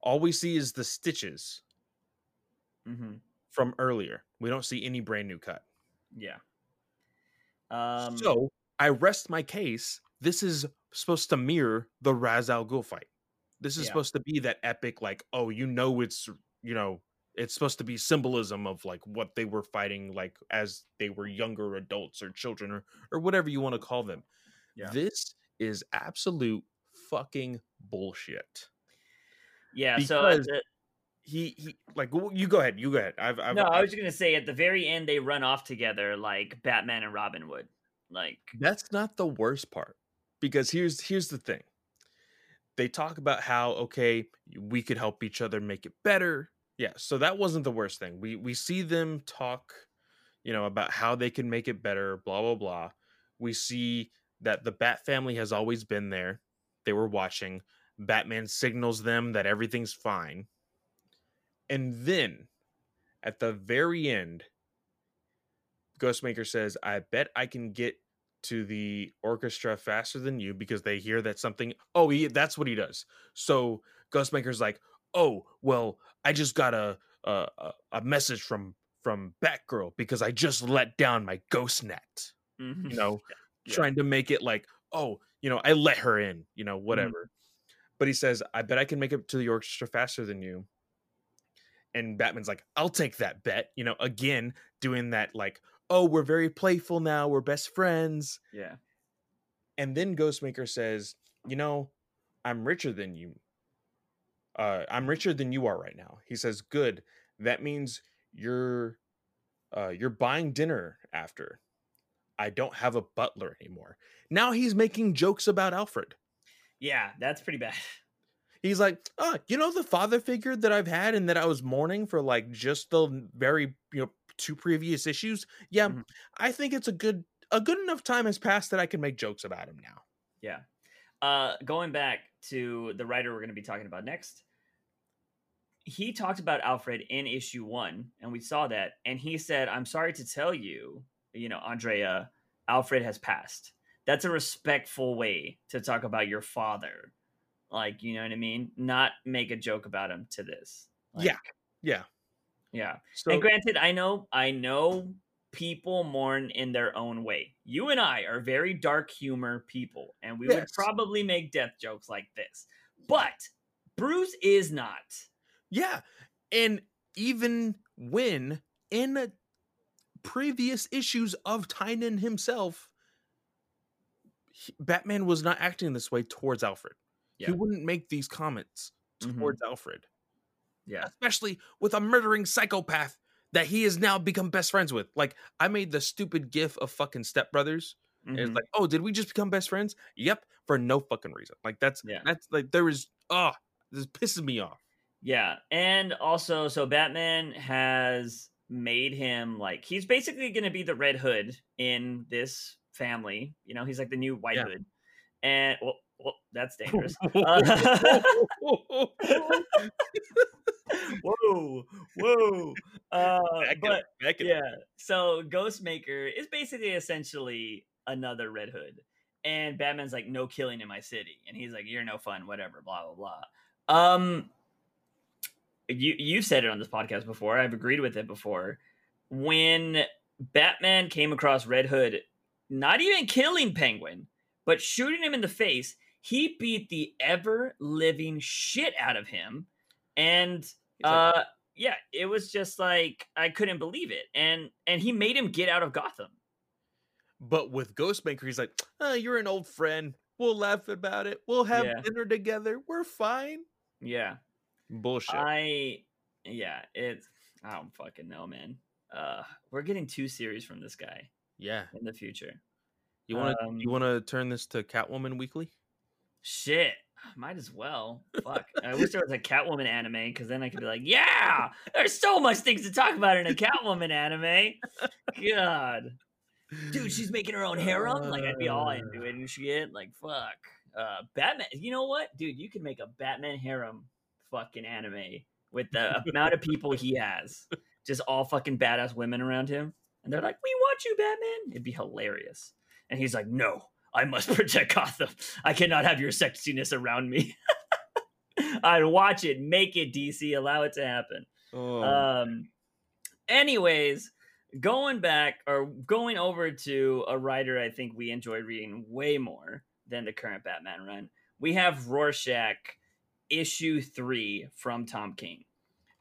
Speaker 2: all we see is the stitches
Speaker 1: mm-hmm.
Speaker 2: from earlier. We don't see any brand new cut.
Speaker 1: Yeah. Um,
Speaker 2: so I rest my case. This is supposed to mirror the Ra's al Ghul fight. This is
Speaker 1: Yeah.
Speaker 2: supposed to be that epic, like, oh, you know, it's you know, it's supposed to be symbolism of like what they were fighting, like as they were younger adults or children or or whatever you want to call them.
Speaker 1: Yeah.
Speaker 2: This is absolute fucking bullshit.
Speaker 1: yeah. So at
Speaker 2: because
Speaker 1: the-
Speaker 2: He he like you go ahead, you go ahead. I've I've,
Speaker 1: no, I was just gonna say at the very end they run off together like Batman and Robin would. Like,
Speaker 2: That's not the worst part because here's here's the thing. They talk about how okay, we could help each other make it better. Yeah, so that wasn't the worst thing. We we see them talk, you know, about how they can make it better, blah blah blah. We see that the Bat family has always been there. They were watching. Batman signals them that everything's fine. And then at the very end, Ghostmaker says, I bet I can get to the orchestra faster than you because they hear that something. Oh, he, that's what he does. So Ghostmaker's like, oh, well, I just got a, a, a- message from from Batgirl because I just let down my ghost net.
Speaker 1: mhm.
Speaker 2: You know,
Speaker 1: Yeah.
Speaker 2: trying to make it like, oh, you know, I let her in, you know, whatever. But he says, I bet I can make it to the orchestra faster than you. And Batman's like, I'll take that bet. You know, again, doing that like, oh, we're very playful now. We're best friends.
Speaker 1: yeah,
Speaker 2: And then Ghostmaker says, you know, I'm richer than you. Uh, I'm richer than you are right now. He says, good. That means you're uh, you're buying dinner after. I don't have a butler anymore. Now he's making jokes about Alfred.
Speaker 1: yeah. That's pretty bad.
Speaker 2: He's like, oh, you know the father figure that I've had and that I was mourning for like just the very you know two previous issues. Yeah,
Speaker 1: Mhm.
Speaker 2: I think it's a good a good enough time has passed that I can make jokes about him now.
Speaker 1: Yeah. Uh, going back to the writer we're going to be talking about next, he talked about Alfred in issue one, and we saw that, and he said, "I'm sorry to tell you, you know, Andrea, Alfred has passed." That's a respectful way to talk about your father, like you know what I mean. Not make a joke about him to this. Like,
Speaker 2: yeah, yeah,
Speaker 1: yeah.
Speaker 2: So
Speaker 1: and granted, I know, I know people mourn in their own way. You and I are very dark humor people, and we would probably make death jokes like this. But Bruce is not.
Speaker 2: yeah, and even when in previous issues of Tynion himself, he- Batman was not acting this way towards Alfred.
Speaker 1: Yeah.
Speaker 2: He wouldn't make these comments
Speaker 1: Mhm.
Speaker 2: towards Alfred.
Speaker 1: Yeah.
Speaker 2: especially with a murdering psychopath that he has now become best friends with. Like I made the stupid gif of fucking Step Brothers. and It's like, oh, did we just become best friends? Yep, for no fucking reason. Like that's
Speaker 1: Yeah.
Speaker 2: that's like there is oh, this pisses me off.
Speaker 1: Yeah, and also, so Batman has made him like he's basically going to be the Red Hood in this family. You know, he's like the new White
Speaker 2: Yeah.
Speaker 1: Hood, and well, well that's dangerous. Uh, whoa, whoa. Uh, but
Speaker 2: up, back it up.
Speaker 1: yeah, so Ghostmaker is basically essentially another Red Hood, and Batman's like, "No killing in my city," and he's like, "You're no fun, whatever." Blah blah blah. Um, you you said it on this podcast before. I've agreed with it before. When Batman came across Red Hood, not even killing Penguin, but shooting him in the face, he beat the ever living shit out of him, and
Speaker 2: like,
Speaker 1: uh, yeah, it was just like I couldn't believe it, and and he made him get out of Gotham.
Speaker 2: but with Ghostmaker, he's like, oh, you're an old friend. We'll laugh about it. We'll have
Speaker 1: Yeah.
Speaker 2: dinner together. We're fine.
Speaker 1: Yeah,
Speaker 2: Bullshit.
Speaker 1: I yeah, it's I don't fucking know, man. Uh, we're getting two series from this guy
Speaker 2: yeah.
Speaker 1: in the future.
Speaker 2: You want to
Speaker 1: Um,
Speaker 2: you want to turn this to Catwoman Weekly?
Speaker 1: Shit, might as well. Fuck, I wish there was a Catwoman anime because then I could be like, yeah, there's so much things to talk about in a Catwoman anime. God, dude, she's making her own harem. Like I'd be all into it and shit. Like fuck, uh, Batman. You know what, dude? You could make a Batman harem fucking anime with the amount of people he has, just all fucking badass women around him, and they're like, "We want you, Batman." It'd be hilarious. And he's like, "No, I must protect Gotham. I cannot have your sexiness around me." I'd watch it, make it DC, allow it to happen.
Speaker 2: Oh,
Speaker 1: Um, anyways, going back or going over to a writer I think we enjoyed reading way more than the current Batman run, we have Rorschach issue three from Tom King.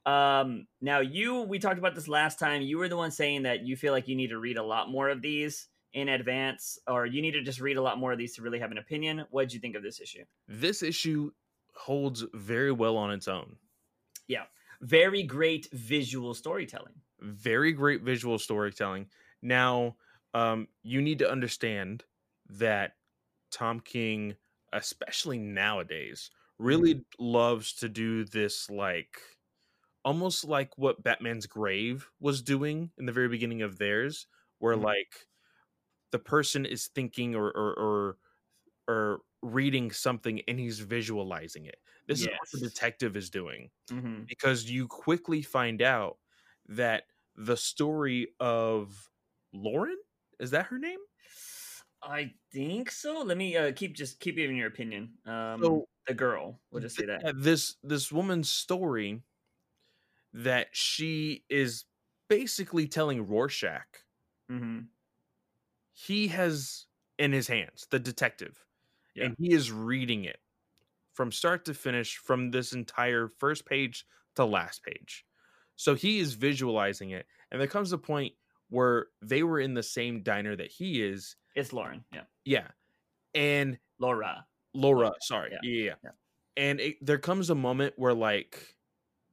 Speaker 1: Um, now you, we talked about this last time. You were the one saying that you feel like you need to read a lot more of these in advance, or you need to just read a lot more of these to really have an opinion. What did you think of this issue?
Speaker 2: this issue holds very well on its own. Yeah.
Speaker 1: Very great visual storytelling.
Speaker 2: very great visual storytelling. Now, um, you need to understand that Tom King, especially nowadays, really loves to do this like almost like what Batman's Grave was doing in the very beginning of theirs, where
Speaker 1: Mhm.
Speaker 2: like the person is thinking or or or, or reading something and he's visualizing it. This is what the detective is doing
Speaker 1: Mm-hmm.
Speaker 2: because you quickly find out that the story of Lauren is that her name?
Speaker 1: I think so. Let me uh, keep just keep giving your opinion. Um,
Speaker 2: So-
Speaker 1: the girl, we'll just say that.
Speaker 2: This this woman's story that she is basically telling Rorschach
Speaker 1: hmm
Speaker 2: he has in his hands the detective
Speaker 1: Yeah.
Speaker 2: and he is reading it from start to finish from this entire first page to last page so he is visualizing it and there comes a point where they were in the same diner that he is
Speaker 1: It's Lauren. Yeah,
Speaker 2: yeah and
Speaker 1: Laura.
Speaker 2: laura sorry
Speaker 1: yeah,
Speaker 2: yeah yeah,
Speaker 1: yeah.
Speaker 2: and it, there comes a moment where like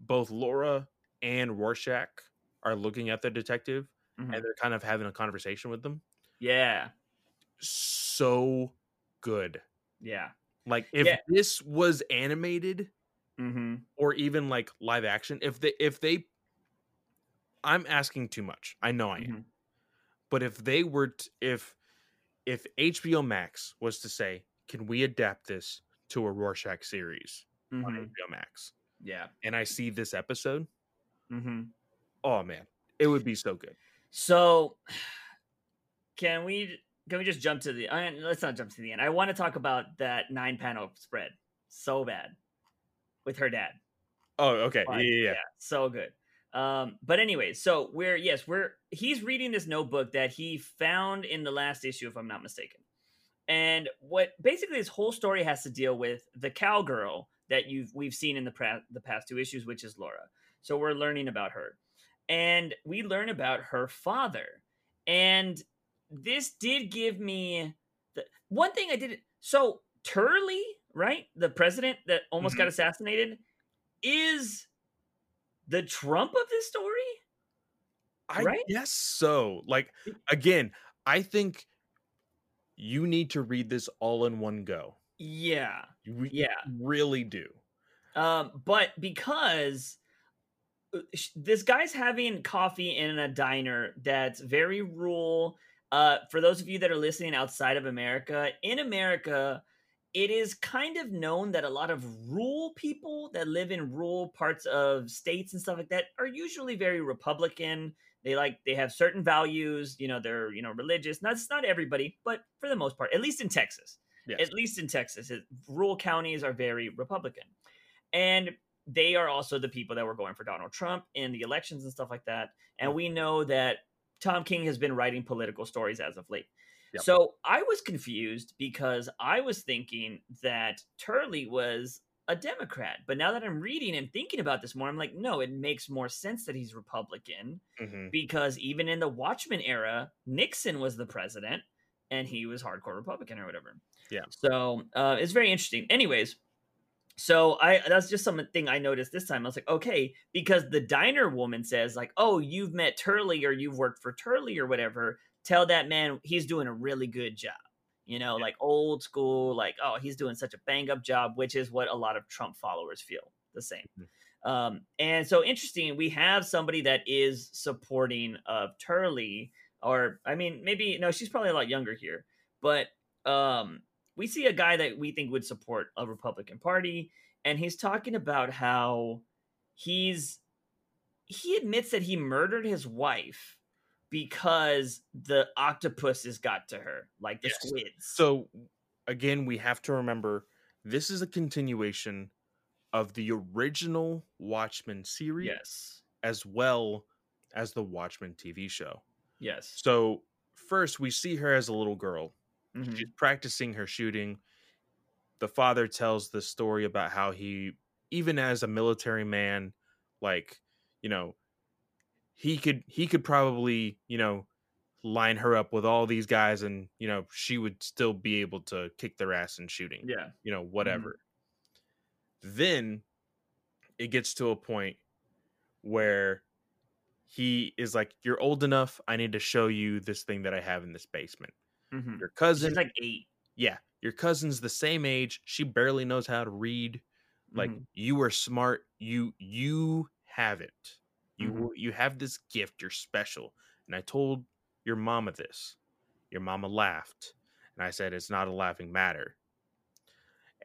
Speaker 2: both laura and rorschach are looking at the detective
Speaker 1: Mhm.
Speaker 2: and they're kind of having a conversation with them
Speaker 1: Yeah,
Speaker 2: so good
Speaker 1: yeah.
Speaker 2: Like if
Speaker 1: Yeah.
Speaker 2: this was animated
Speaker 1: hmm
Speaker 2: or even like live action, if they if they I'm asking too much. I know I am.
Speaker 1: Mhm.
Speaker 2: But if they were t- if if HBO Max was to say, "Can we adapt this to a Rorschach series on
Speaker 1: hmm
Speaker 2: HBO Max?"
Speaker 1: Yeah.
Speaker 2: and I see this episode,
Speaker 1: Mm-hmm.
Speaker 2: oh man, it would be so good.
Speaker 1: So, can we can we just jump to the? Uh, let's not jump to the end. I want to talk about that nine panel spread so bad with her dad.
Speaker 2: Oh, okay,
Speaker 1: Fun.
Speaker 2: yeah, yeah, yeah.
Speaker 1: so good. Um, but anyway, so we're yes, we're he's reading this notebook that he found in the last issue, if I'm not mistaken. And what basically this whole story has to deal with the cowgirl that you've we've seen in the pra- the past two issues, which is Laura. So we're learning about her, and we learn about her father. And this did give me the one thing I did. So Turley, right, the president that almost got assassinated, is the Trump of this story.
Speaker 2: I
Speaker 1: Right?
Speaker 2: guess so. Like again, I think you need to read this all in one go.
Speaker 1: Yeah,
Speaker 2: You
Speaker 1: yeah.
Speaker 2: really do.
Speaker 1: Um, but because uh, this guy's having coffee in a diner that's very rural. Uh, for those of you that are listening outside of America, in America, it is kind of known that a lot of rural people that live in rural parts of states and stuff like that are usually very Republican. They like they have certain values. You know, they're you know religious. That's not everybody, but for the most part, at least in Texas,
Speaker 2: Yes.
Speaker 1: at least in Texas, it, rural counties are very Republican, and they are also the people that were going for Donald Trump in the elections and stuff like that. And we know that Tom King has been writing political stories as of late.
Speaker 2: Yep.
Speaker 1: So I was confused because I was thinking that Turley was a Democrat. But now that I'm reading and thinking about this more, I'm like, no, it makes more sense that he's Republican
Speaker 2: Mhm.
Speaker 1: because even in the Watchmen era, Nixon was the president and he was hardcore Republican or whatever.
Speaker 2: Yeah.
Speaker 1: So uh, it's very interesting. Anyways, so I that's just something I noticed this time. I was like, okay, because the diner woman says like, oh, you've met Turley or you've worked for Turley or whatever. Tell that man he's doing a really good job. You know, like old school, like oh, he's doing such a bang up job, which is what a lot of Trump followers feel the same. Um, and so interesting, we have somebody that is supporting of Turley, or I mean, maybe no, she's probably a lot younger here, but um, we see a guy that we think would support a Republican Party, and he's talking about how he's he admits that he murdered his wife because the octopuses got to her, like the
Speaker 2: Yes.
Speaker 1: squids.
Speaker 2: So again, we have to remember this is a continuation of the original Watchmen series
Speaker 1: yes,
Speaker 2: as well as the Watchmen TV show.
Speaker 1: yes,
Speaker 2: So first we see her as a little girl.
Speaker 1: Mhm.
Speaker 2: She's practicing her shooting. The father tells the story about how he even as a military man like, you know, he could he could probably, you know, line her up with all these guys and, you know, she would still be able to kick their ass in shooting
Speaker 1: yeah,
Speaker 2: you know, whatever. Then it gets to a point where he is like, You're old enough. I need to show you this thing that I have in this basement.
Speaker 1: Mhm.
Speaker 2: Your cousin,
Speaker 1: she's like eight.
Speaker 2: yeah, your cousin's the same age. She barely knows how to read. Like,
Speaker 1: Mhm.
Speaker 2: you are smart. You you have it. You
Speaker 1: Mhm.
Speaker 2: you have this gift. You're special. And I told your mama this. Your mama laughed. And I said, It's not a laughing matter.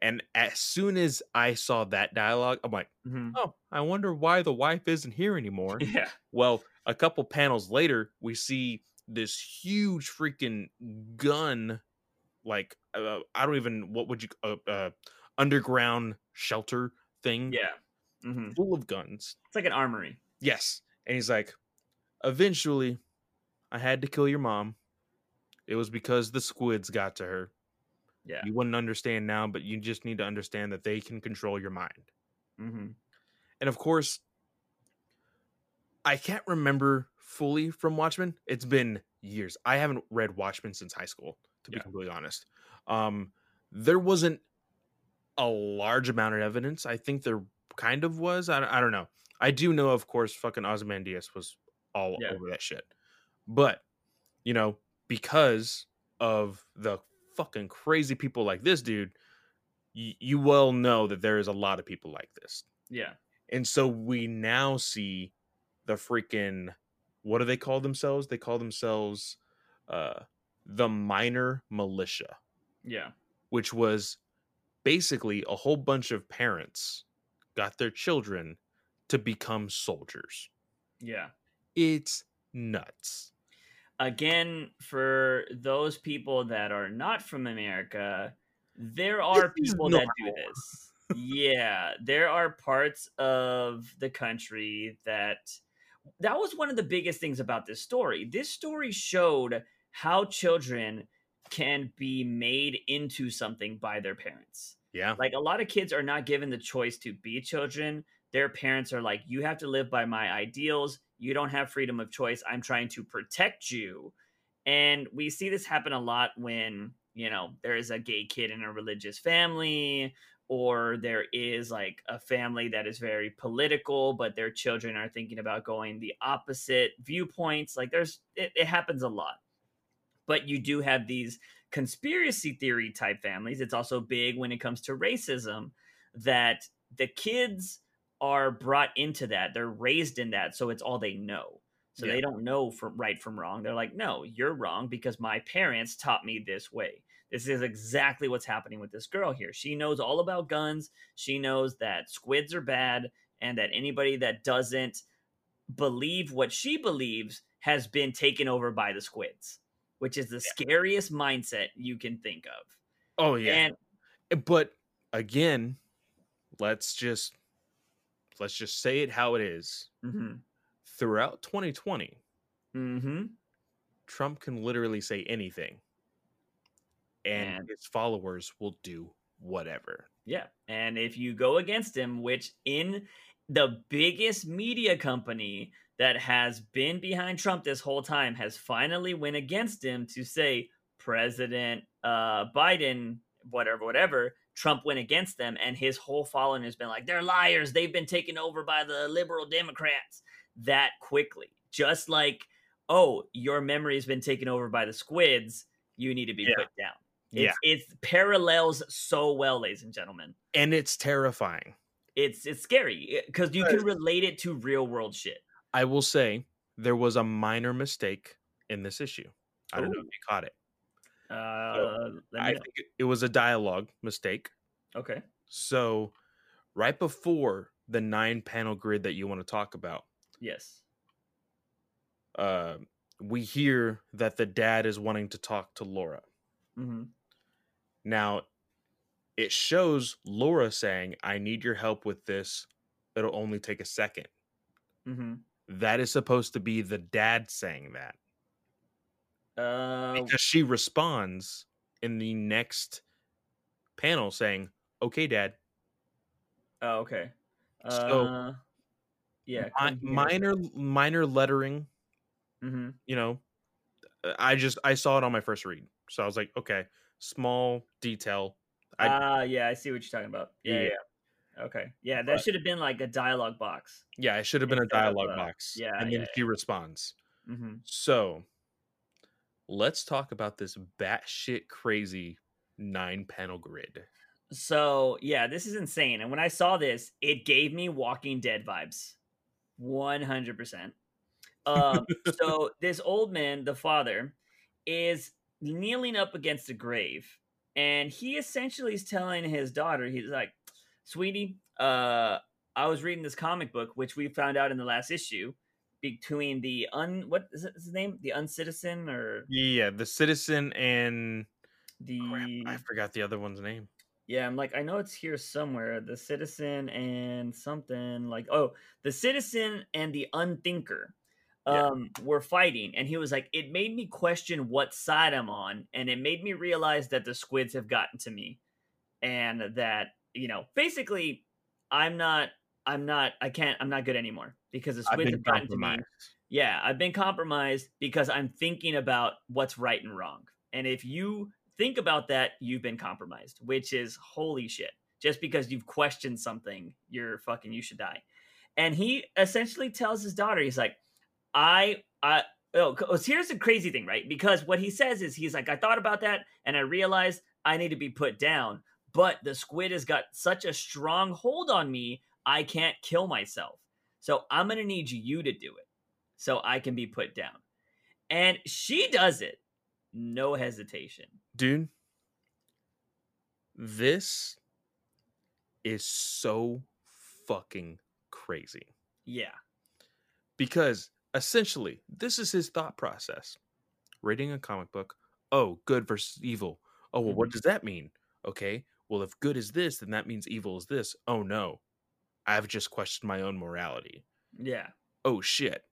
Speaker 2: And as soon as I saw that dialogue, I'm like,
Speaker 1: Mhm.
Speaker 2: oh, I wonder why the wife isn't here anymore.
Speaker 1: yeah.
Speaker 2: well, a couple panels later, we see this huge freaking gun, like uh, I don't even what would you uh, uh, underground shelter thing,
Speaker 1: Yeah. hmm
Speaker 2: full of guns.
Speaker 1: It's like an armory.
Speaker 2: Yes, and he's like, eventually, I had to kill your mom. It was because the squids got to her.
Speaker 1: Yeah.
Speaker 2: You wouldn't understand now, but you just need to understand that they can control your mind.
Speaker 1: hmm
Speaker 2: And of course, I can't remember fully from Watchmen. It's been years. I haven't read Watchmen since high school, to be completely honest. Um, there wasn't a large amount of evidence. I think there kind of was. I, don't- I don't know. I do know, of course, fucking Ozymandias was all
Speaker 1: Yeah.
Speaker 2: over that shit. But, you know, because of the fucking crazy people like this dude, y- you well know that there is a lot of people like this.
Speaker 1: Yeah.
Speaker 2: And so we now see the freaking what do they call themselves? They call themselves uh the minor militia,
Speaker 1: Yeah.
Speaker 2: which was basically a whole bunch of parents got their children to become soldiers.
Speaker 1: Yeah.
Speaker 2: It's nuts.
Speaker 1: Again, for those people that are not from America, there are
Speaker 2: This
Speaker 1: people that do this. yeah, there are parts of the country that that was one of the biggest things about this story. This story showed how children can be made into something by their parents.
Speaker 2: Yeah.
Speaker 1: Like a lot of kids are not given the choice to be children. Their parents are like, you have to live by my ideals. You don't have freedom of choice. I'm trying to protect you. And we see this happen a lot when, you know, there is a gay kid in a religious family, or there is like a family that is very political, but their children are thinking about going the opposite viewpoints. Like there's, it, it happens a lot. But you do have these conspiracy theory type families. It's also big when it comes to racism that the kids are brought into that. They're raised in that, so it's all they know. So
Speaker 2: Yeah.
Speaker 1: they don't know from right from wrong. They're like, "No, you're wrong because my parents taught me this way." This is exactly what's happening with this girl here. She knows all about guns. She knows that squids are bad and that anybody that doesn't believe what she believes has been taken over by the squids, which is the scariest mindset you can think of.
Speaker 2: Oh yeah.
Speaker 1: And
Speaker 2: Eh, but again, let's just let's just say it how it is.
Speaker 1: mhm,
Speaker 2: Throughout 2020,
Speaker 1: mhm.
Speaker 2: Trump can literally say anything. And his followers will do whatever.
Speaker 1: Yeah. And if you go against him, which in the biggest media company that has been behind Trump this whole time has finally went against him to say President uh, Biden, whatever, whatever, Trump went against them, and his whole following has been like, they're liars. They've been taken over by the liberal Democrats that quickly. Just like, oh, your memory has been taken over by the squids. You need to be
Speaker 2: Yeah.
Speaker 1: put down.
Speaker 2: Yeah.
Speaker 1: It parallels so well, ladies and gentlemen.
Speaker 2: And it's terrifying.
Speaker 1: It's it's scary because you can relate it to real world shit.
Speaker 2: I will say there was a minor mistake in this issue. I don't know if you caught it.
Speaker 1: Uh, let me
Speaker 2: I
Speaker 1: know.
Speaker 2: think it- it was a dialogue mistake.
Speaker 1: Okay.
Speaker 2: So, right before the nine panel grid that you want to talk about,
Speaker 1: Yes.
Speaker 2: uh, we hear that the dad is wanting to talk to Laura.
Speaker 1: hmm
Speaker 2: Now, it shows Laura saying, I need your help with this. It'll only take a second.
Speaker 1: hmm
Speaker 2: That is supposed to be the dad saying that
Speaker 1: Uh,
Speaker 2: because she responds in the next panel saying, Okay, dad.
Speaker 1: oh, okay.
Speaker 2: So,
Speaker 1: Uh, yeah.
Speaker 2: Mi- minor, minor lettering,
Speaker 1: Mhm.
Speaker 2: you know, I just, I saw it on my first read. So I was like, okay, small detail.
Speaker 1: Ah, yeah, I see what you're talking about. Yeah,
Speaker 2: Yeah.
Speaker 1: yeah. Okay. Yeah, that
Speaker 2: But-
Speaker 1: should have been like a dialogue box.
Speaker 2: Yeah, it should have been a dialogue
Speaker 1: uh,
Speaker 2: box.
Speaker 1: yeah,
Speaker 2: And then
Speaker 1: yeah,
Speaker 2: she responds.
Speaker 1: hmm
Speaker 2: So let's talk about this batshit crazy nine panel grid.
Speaker 1: So yeah, this is insane. And when I saw this, it gave me Walking Dead vibes, one hundred percent. Um, so this old man, the father, is kneeling up against a grave, and he essentially is telling his daughter, he's like, "Sweetie, uh, I was reading this comic book, which we found out in the last issue." Between the un what is his name? The uncitizen or
Speaker 2: Yeah, the citizen and
Speaker 1: the
Speaker 2: crap, I forgot the other one's name.
Speaker 1: Yeah, I'm like, I know it's here somewhere. The citizen and something like, oh, the citizen and the unthinker
Speaker 2: Yeah.
Speaker 1: um, were fighting. And he was like, it made me question what side I'm on. And it made me realize that the squids have gotten to me. And that, you know, basically, I'm not, I'm not, I can't, I'm not good anymore because the squids have gotten to me. Yeah, I've been compromised because I'm thinking about what's right and wrong. And if you think about that, you've been compromised, which is holy shit. Just because you've questioned something, you're fucking, you should die. And he essentially tells his daughter, he's like, I, I, oh, 'cause oh, here's the crazy thing, right? Because what he says is, he's like, I thought about that and I realized I need to be put down. But the squid has got such a strong hold on me, I can't kill myself. So I'm going to need you to do it so I can be put down. And she does it, no hesitation.
Speaker 2: Dude, this is so fucking crazy.
Speaker 1: Yeah.
Speaker 2: Because essentially, this is his thought process. Reading a comic book, oh, good versus evil. Oh, well, what
Speaker 1: Mhm.
Speaker 2: does that mean? Okay, well, if good is this, then that means evil is this. Oh, no. I've just questioned my own morality.
Speaker 1: Yeah.
Speaker 2: Oh, shit.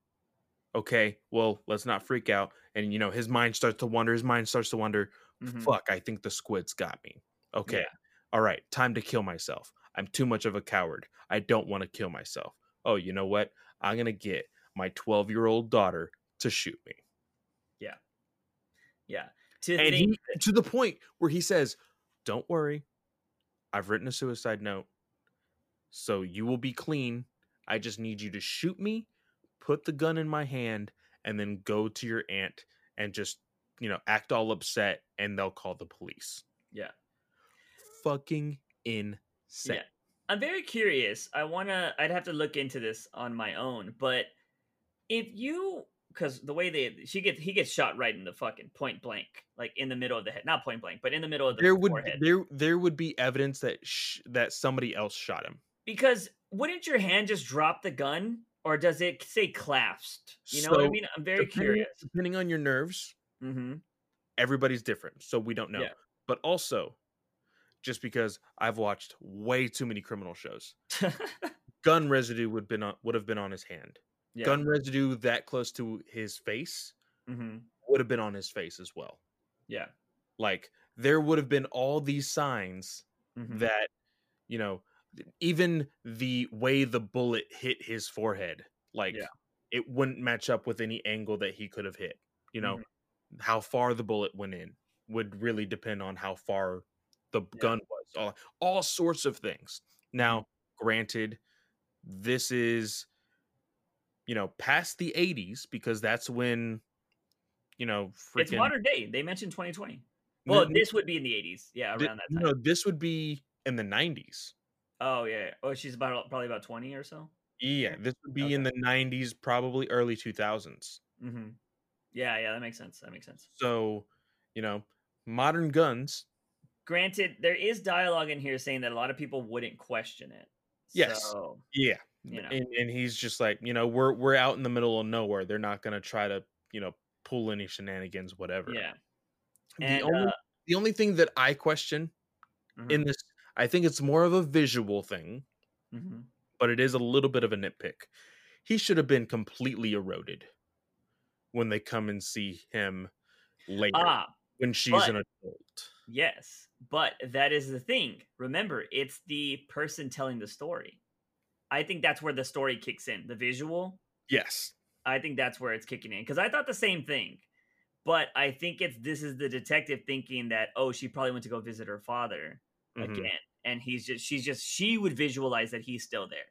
Speaker 2: Okay, well, let's not freak out. And, you know, his mind starts to wonder. His mind starts to wonder,
Speaker 1: Mhm.
Speaker 2: fuck, I think the squid's got me. Okay,
Speaker 1: Yeah.
Speaker 2: all right, time to kill myself. I'm too much of a coward. I don't want to kill myself. Oh, you know what? I'm going to get my 12 year old daughter to shoot me.
Speaker 1: Yeah. To
Speaker 2: and
Speaker 1: think
Speaker 2: he, to the point where he says, "Don't worry, I've written a suicide note, so you will be clean. I just need you to shoot me, put the gun in my hand, and then go to your aunt and just you know act all upset, and they'll call the police."
Speaker 1: Yeah.
Speaker 2: Fucking insane.
Speaker 1: Yeah. I'm very curious. I wanna. I'd have to look into this on my own. But if you, because the way they, she gets, he gets shot right in the fucking point blank, like in the middle of the head, not point blank, but in the middle of the
Speaker 2: There would
Speaker 1: forehead.
Speaker 2: there there would be evidence that sh- that somebody else shot him.
Speaker 1: because wouldn't your hand just drop the gun, or does it say clasped? You know what I mean? I'm very
Speaker 2: Depending-
Speaker 1: curious.
Speaker 2: Depending on your nerves,
Speaker 1: Mm-hmm.
Speaker 2: everybody's different, so we don't know.
Speaker 1: Yeah.
Speaker 2: But also, just because I've watched way too many criminal shows, gun residue would been on, would have been on his hand.
Speaker 1: Yeah.
Speaker 2: Gun residue that close to his face
Speaker 1: Mm-hmm.
Speaker 2: would have been on his face as well.
Speaker 1: Yeah.
Speaker 2: Like there would have been all these signs
Speaker 1: Mhm.
Speaker 2: that you know, even the way the bullet hit his forehead, like
Speaker 1: Yeah.
Speaker 2: it wouldn't match up with any angle that he could have hit. You know,
Speaker 1: Mm-hmm.
Speaker 2: how far the bullet went in would really depend on how far the
Speaker 1: Yeah.
Speaker 2: gun was. All, all sorts of things. Now,
Speaker 1: Mm-hmm.
Speaker 2: granted, this is you know past the 80s because that's when you know freaking
Speaker 1: It's modern day. They mentioned 2020. Well,
Speaker 2: n-
Speaker 1: this would be in the 80s. Yeah, around that time.
Speaker 2: no, this would be in the 90s.
Speaker 1: Oh yeah. Oh, she's about probably about 20 or so.
Speaker 2: Yeah, this would be in the 90s, probably early 2000s.
Speaker 1: Mm-hmm. Yeah, yeah, that makes sense. That makes sense.
Speaker 2: So, you know, modern guns.
Speaker 1: Granted, there is dialogue in here saying that a lot of people wouldn't question it.
Speaker 2: Yes.
Speaker 1: So,
Speaker 2: Yeah.
Speaker 1: You know.
Speaker 2: And, and he's just like, you know, we're we're out in the middle of nowhere. They're not going to try to, you know, pull any shenanigans whatever.
Speaker 1: yeah.
Speaker 2: The only
Speaker 1: uh,
Speaker 2: the only thing that I question
Speaker 1: mhm,
Speaker 2: in this I think it's more of a visual thing,
Speaker 1: mhm.
Speaker 2: but it is a little bit of a nitpick. He should have been completely eroded when they come and see him later
Speaker 1: ah,
Speaker 2: when she's
Speaker 1: but-
Speaker 2: an adult.
Speaker 1: yes, but that is the thing. Remember, it's the person telling the story. I think that's where the story kicks in. The visual,
Speaker 2: Yes.
Speaker 1: I think that's where it's kicking in because I thought the same thing. But I think it's this is the detective thinking that oh she probably went to go visit her father
Speaker 2: Mhm.
Speaker 1: again, and he's just she's just she would visualize that he's still there,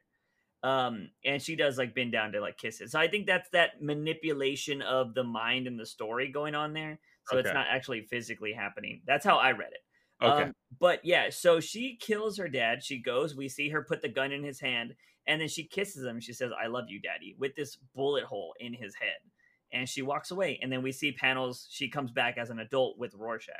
Speaker 1: um, and she does like bend down to like kiss it. So I think that's that manipulation of the mind and the story going on there. So it's not actually physically happening. That's how I read it.
Speaker 2: Okay.
Speaker 1: Um, but yeah, so she kills her dad. She goes, we see her put the gun in his hand, and then she kisses him. She says, I love you, daddy, with this bullet hole in his head. And she walks away. And then we see panels. She comes back as an adult with Rorschach.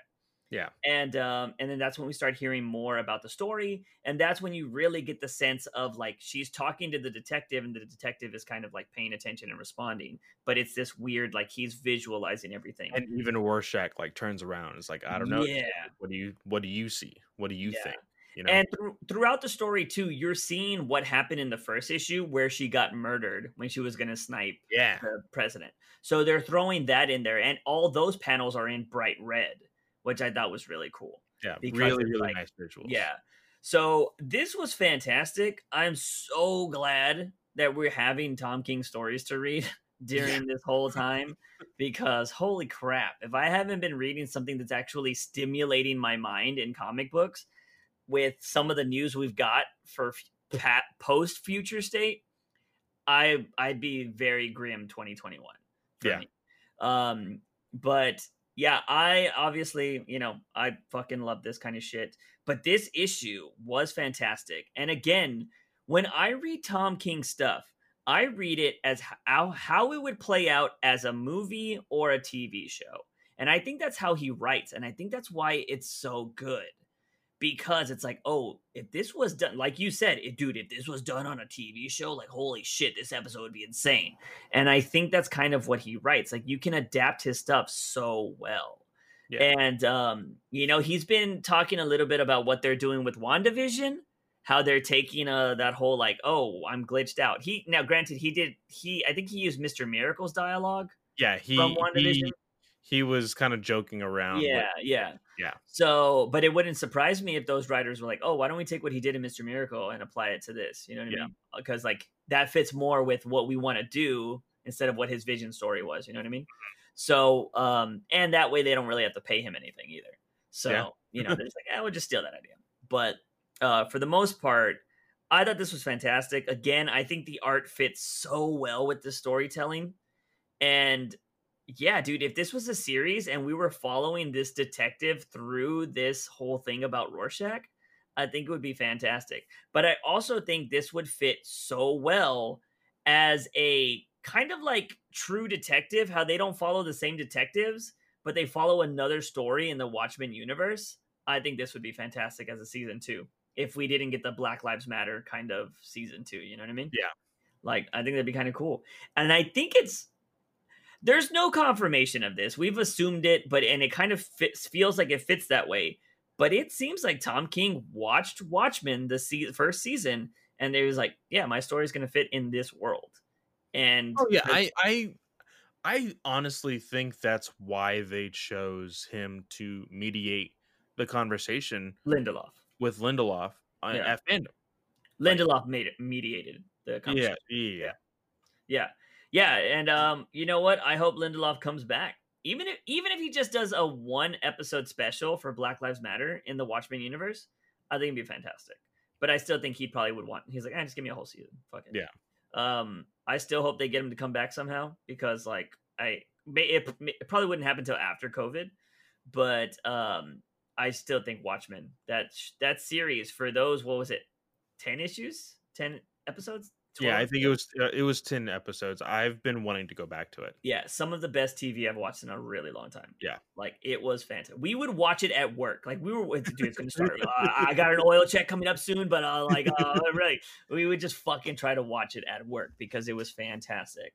Speaker 2: Yeah.
Speaker 1: And um, and then that's when we start hearing more about the story. And that's when you really get the sense of like she's talking to the detective, and the detective is kind of like paying attention and responding. But it's this weird, like he's visualizing everything.
Speaker 2: and even Rorschach like turns around. It's like I don't know.
Speaker 1: Yeah.
Speaker 2: What do you What do you see? What do you
Speaker 1: Yeah.
Speaker 2: think? You know.
Speaker 1: And through throughout the story too, you're seeing what happened in the first issue where she got murdered when she was going to snipe
Speaker 2: yeah.
Speaker 1: the president. So they're throwing that in there, and all those panels are in bright red, which I thought was really cool.
Speaker 2: Yeah.
Speaker 1: because
Speaker 2: Really, really
Speaker 1: like-
Speaker 2: nice visuals.
Speaker 1: Yeah. So this was fantastic. I'm so glad that we're having Tom King stories to read during this whole time because holy crap, if I haven't been reading something that's actually stimulating my mind in comic books with some of the news we've got for f- post future state, I I'd be very grim 2021.
Speaker 2: Yeah.
Speaker 1: me. Um but yeah, I obviously, you know, I fucking love this kind of shit. But this issue was fantastic. And again, when I read Tom King stuff, I read it as how, how it would play out as a movie or a TV show. And I think that's how he writes. And I think that's why it's so good. Because it's like, oh, if this was done, like you said, if, dude, if this was done on a TV show, like, holy shit, this episode would be insane. And I think that's kind of what he writes. Like, you can adapt his stuff so well. Yeah. And, um, you know, he's been talking a little bit about what they're doing with WandaVision, how they're taking uh, that whole, like, oh, I'm glitched out. He, now, granted, he did, he, I think he used Mr. Miracle's dialogue.
Speaker 2: Yeah. He, from WandaVision. He, he was kind of joking around.
Speaker 1: Yeah, with, yeah,
Speaker 2: yeah.
Speaker 1: So, but it wouldn't surprise me if those writers were like, "Oh, why don't we take what he did in Mister Miracle and apply it to this?" You know what yeah. I mean? Because like that fits more with what we want to do instead of what his vision story was. You know what I mean? So, um, and that way they don't really have to pay him anything either. So, yeah. you know, they're just like, "I eh, would just steal that idea." But uh, for the most part, I thought this was fantastic. Again, I think the art fits so well with the storytelling, and yeah, dude, if this was a series and we were following this detective through this whole thing about Rorschach, I think it would be fantastic. But I also think this would fit so well as a kind of like true detective, how they don't follow the same detectives, but they follow another story in the Watchmen universe. I think this would be fantastic as a season two if we didn't get the Black Lives Matter kind of season two. You know what I mean?
Speaker 2: Yeah.
Speaker 1: Like, I think that'd be kind of cool. And I think it's there's no confirmation of this. We've assumed it, but and it kind of fits, feels like it fits that way. But it seems like Tom King watched Watchmen the se- first season, and he was like, "Yeah, my story is going to fit in this world." And
Speaker 2: oh yeah, I I I honestly think that's why they chose him to mediate the conversation.
Speaker 1: Lindelof
Speaker 2: with Lindelof yeah. at fandom.
Speaker 1: Lindelof made it mediated the conversation.
Speaker 2: Yeah, yeah,
Speaker 1: yeah. Yeah, and um, you know what? I hope Lindelof comes back. Even if even if he just does a one episode special for Black Lives Matter in the Watchmen universe, I think it'd be fantastic. But I still think he probably would want. He's like, ah, just give me a whole season. Fuck it.
Speaker 2: Yeah.
Speaker 1: Um, I still hope they get him to come back somehow because like I it, it probably wouldn't happen until after COVID, but um, I still think Watchmen that that series for those what was it, ten issues, ten episodes,
Speaker 2: 12? Yeah, I think it was uh, it was ten episodes. I've been wanting to go back to it.
Speaker 1: Yeah, some of the best TV I've watched in a really long time.
Speaker 2: Yeah,
Speaker 1: like it was fantastic. We would watch it at work. Like we were, dude, it's gonna start. uh, I got an oil check coming up soon, but uh, like, uh, really, we would just fucking try to watch it at work because it was fantastic.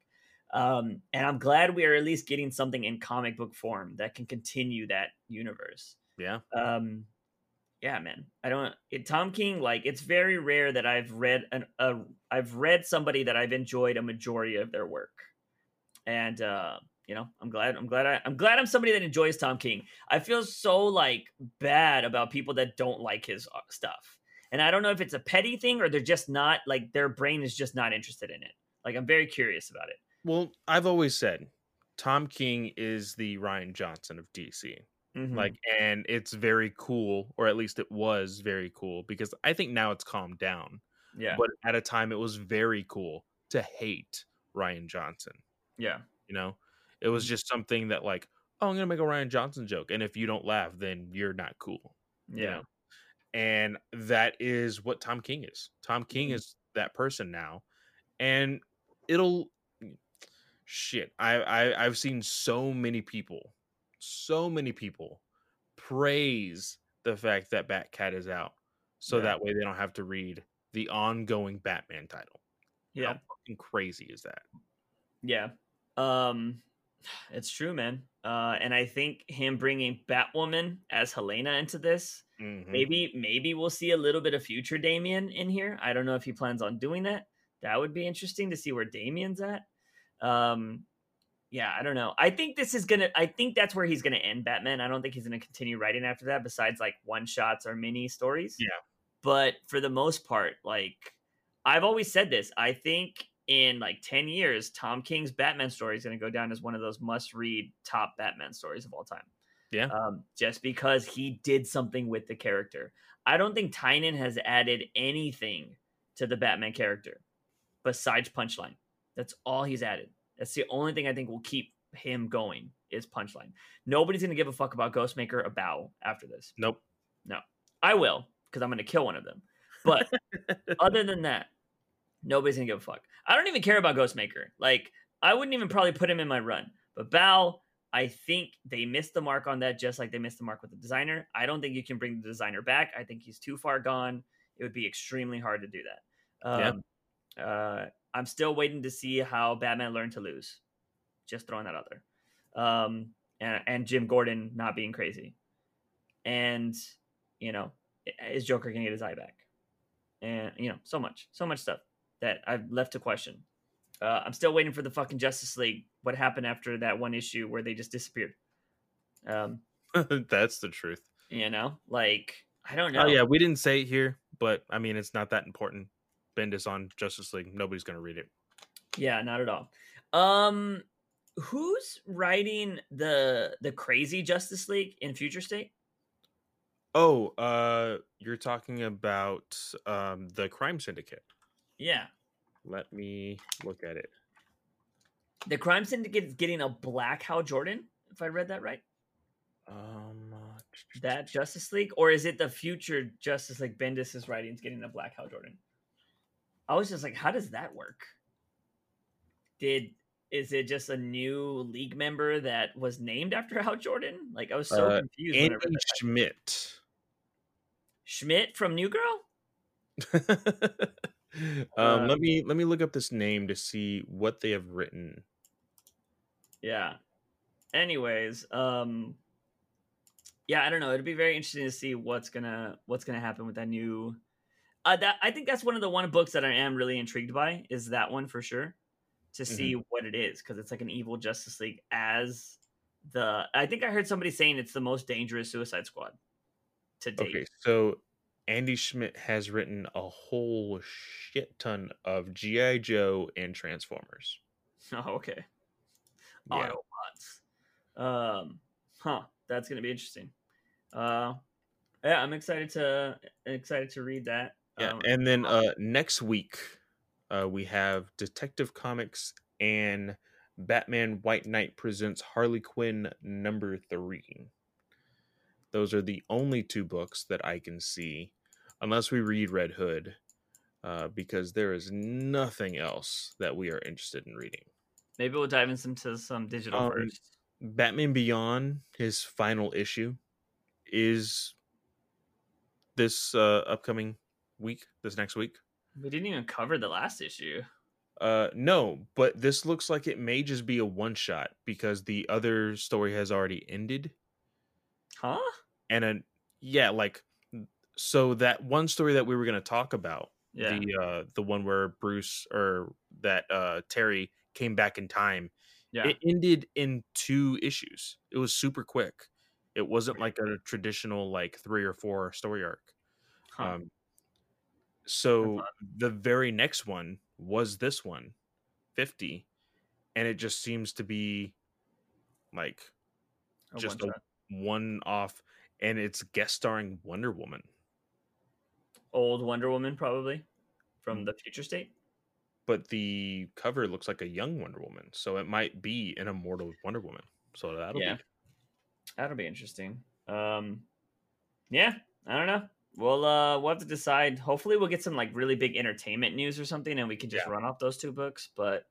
Speaker 1: Um, and I'm glad we are at least getting something in comic book form that can continue that universe.
Speaker 2: Yeah.
Speaker 1: Um, yeah, man. I don't. It, Tom King, like, it's very rare that I've read an a I've read somebody that I've enjoyed a majority of their work, and uh, you know, I'm glad. I'm glad. I, I'm glad I'm somebody that enjoys Tom King. I feel so like bad about people that don't like his uh, stuff, and I don't know if it's a petty thing or they're just not like their brain is just not interested in it. Like, I'm very curious about it.
Speaker 2: Well, I've always said Tom King is the Rian Johnson of DC. Mm-hmm. Like, and it's very cool, or at least it was very cool because I think now it's calmed down.
Speaker 1: Yeah.
Speaker 2: But at a time, it was very cool to hate Rian Johnson.
Speaker 1: Yeah.
Speaker 2: You know, it was mm-hmm. just something that, like, oh, I'm going to make a Rian Johnson joke. And if you don't laugh, then you're not cool.
Speaker 1: Yeah. You know?
Speaker 2: And that is what Tom King is. Tom King mm-hmm. is that person now. And it'll, shit, I, I I've seen so many people so many people praise the fact that Batcat is out, so yeah. that way they don't have to read the ongoing Batman title.
Speaker 1: Yeah,
Speaker 2: how fucking crazy is that?
Speaker 1: Yeah, um, it's true, man. Uh, and I think him bringing Batwoman as Helena into this, mm-hmm. maybe maybe we'll see a little bit of future Damian in here. I don't know if he plans on doing that. That would be interesting to see where Damian's at. Um, yeah, I don't know. I think this is gonna. I think that's where he's gonna end Batman. I don't think he's gonna continue writing after that, besides like one shots or mini stories.
Speaker 2: Yeah.
Speaker 1: But for the most part, like I've always said this, I think in like ten years, Tom King's Batman story is gonna go down as one of those must-read top Batman stories of all time.
Speaker 2: Yeah.
Speaker 1: Um, just because he did something with the character. I don't think Tynion has added anything to the Batman character besides punchline. That's all he's added. That's the only thing I think will keep him going is punchline. Nobody's gonna give a fuck about Ghostmaker a Bao after this.
Speaker 2: Nope.
Speaker 1: No. I will, because I'm gonna kill one of them. But other than that, nobody's gonna give a fuck. I don't even care about Ghostmaker. Like, I wouldn't even probably put him in my run. But Bao, I think they missed the mark on that, just like they missed the mark with the designer. I don't think you can bring the designer back. I think he's too far gone. It would be extremely hard to do that. Um, yeah. uh, I'm still waiting to see how Batman learned to lose. Just throwing that out there. Um, and, and Jim Gordon not being crazy. And, you know, is Joker going to get his eye back? And, you know, so much, so much stuff that I've left to question. Uh, I'm still waiting for the fucking Justice League. What happened after that one issue where they just disappeared? Um,
Speaker 2: That's the truth.
Speaker 1: You know, like I don't
Speaker 2: oh,
Speaker 1: know.
Speaker 2: Oh yeah, we didn't say it here, but I mean, it's not that important. Bendis on Justice League. Nobody's gonna read it.
Speaker 1: Yeah, not at all. Um, who's writing the the crazy Justice League in Future State?
Speaker 2: Oh, uh, you're talking about um the Crime Syndicate.
Speaker 1: Yeah.
Speaker 2: Let me look at it.
Speaker 1: The Crime Syndicate is getting a Black Hal Jordan, if I read that right.
Speaker 2: Um, uh,
Speaker 1: that Justice League, or is it the future Justice League Bendis is writing is getting a Black Hal Jordan? I was just like, how does that work? Did is it just a new league member that was named after Hal Jordan? Like I was so
Speaker 2: uh,
Speaker 1: confused.
Speaker 2: Andy Schmidt.
Speaker 1: Schmidt from New Girl.
Speaker 2: um, uh, let me let me look up this name to see what they have written.
Speaker 1: Yeah. Anyways, um, yeah, I don't know. It'd be very interesting to see what's gonna what's gonna happen with that new. Uh, that I think that's one of the one books that I am really intrigued by is that one for sure, to see mm-hmm. what it is because it's like an evil Justice League as the. I think I heard somebody saying it's the most dangerous Suicide Squad to date. Okay,
Speaker 2: so Andy Schmidt has written a whole shit ton of GI Joe and Transformers.
Speaker 1: Oh, okay. Yeah. Autobots. Um, huh. That's gonna be interesting. Uh, yeah, I'm excited to excited to read that.
Speaker 2: Yeah, um, and then uh, next week, uh, we have Detective Comics and Batman White Knight presents Harley Quinn number three. Those are the only two books that I can see, unless we read Red Hood, uh, because there is nothing else that we are interested in reading.
Speaker 1: Maybe we'll dive into some digital um, first.
Speaker 2: Batman Beyond, his final issue, is this uh, upcoming week, this next week.
Speaker 1: We didn't even cover the last issue.
Speaker 2: Uh, no, but this looks like it may just be a one shot because the other story has already ended.
Speaker 1: Huh?
Speaker 2: And a yeah, like so that one story that we were going to talk about,
Speaker 1: yeah.
Speaker 2: the uh the one where Bruce or that uh Terry came back in time.
Speaker 1: Yeah.
Speaker 2: It ended in two issues. It was super quick. It wasn't like a traditional like three or four story arc. Huh. Um, so the very next one was this one, 50, and it just seems to be like a just a one off and it's guest starring Wonder Woman.
Speaker 1: Old Wonder Woman probably from mm. the future state.
Speaker 2: But the cover looks like a young Wonder Woman, so it might be an immortal Wonder Woman. So that'll yeah. be
Speaker 1: That'll be interesting. Um, yeah, I don't know. We'll uh we'll have to decide. Hopefully, we'll get some like really big entertainment news or something, and we can just yeah. run off those two books. But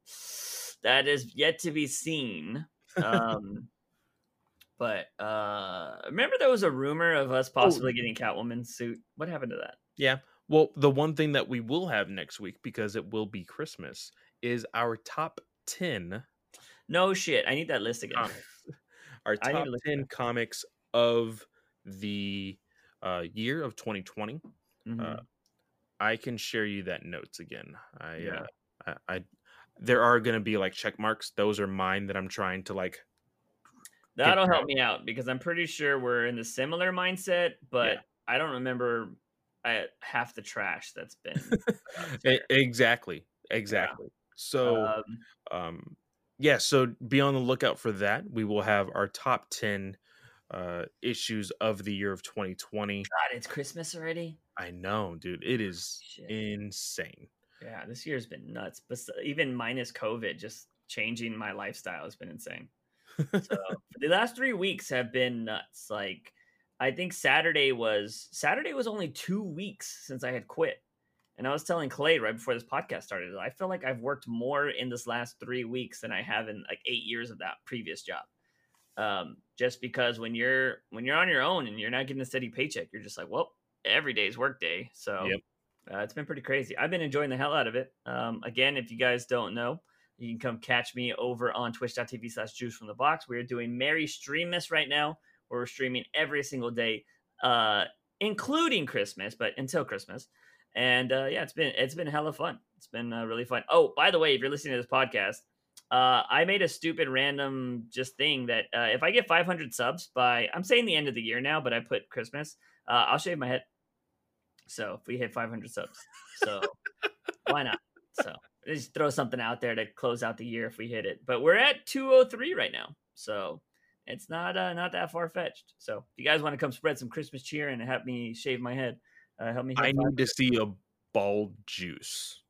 Speaker 1: that is yet to be seen. Um, but uh, remember there was a rumor of us oh, possibly oh. getting Catwoman's suit. What happened to that?
Speaker 2: Yeah. Well, the one thing that we will have next week because it will be Christmas is our top ten.
Speaker 1: No shit. I need that list again
Speaker 2: our top 10 comics of the uh, year of 2020. Mm-hmm. Uh, I can share you that notes again. I, yeah. uh, I, I, there are going to be like check marks. Those are mine that I'm trying to like.
Speaker 1: That'll help me out because I'm pretty sure we're in the similar mindset, but yeah. I don't remember I, uh, half the trash that's been.
Speaker 2: exactly. Exactly. Yeah. So, um, um, yeah, so be on the lookout for that. We will have our top 10 uh, issues of the year of 2020.
Speaker 1: God, it's Christmas already.
Speaker 2: I know, dude. It is Shit. insane.
Speaker 1: Yeah, this year's been nuts. But even minus COVID, just changing my lifestyle has been insane. so the last three weeks have been nuts. Like, I think Saturday was Saturday was only two weeks since I had quit. And I was telling Clay right before this podcast started, I feel like I've worked more in this last three weeks than I have in like eight years of that previous job. Um, just because when you're when you're on your own and you're not getting a steady paycheck, you're just like, well, every day is work day. So
Speaker 2: Yep.
Speaker 1: uh, it's been pretty crazy. I've been enjoying the hell out of it. Um, again, if you guys don't know, you can come catch me over on twitch.tv slash juice from the box. We're doing Merry Streammas right now, where we're streaming every single day, uh, including Christmas, but until Christmas. And uh, yeah, it's been it's been hella fun. It's been uh, really fun. Oh, by the way, if you're listening to this podcast, uh, I made a stupid random just thing that uh, if I get 500 subs by I'm saying the end of the year now, but I put Christmas, uh, I'll shave my head. So if we hit 500 subs, so why not? So just throw something out there to close out the year if we hit it. But we're at 203 right now, so it's not uh, not that far fetched. So if you guys want to come spread some Christmas cheer and have me shave my head, uh, help me. hit
Speaker 2: I need to see a bald juice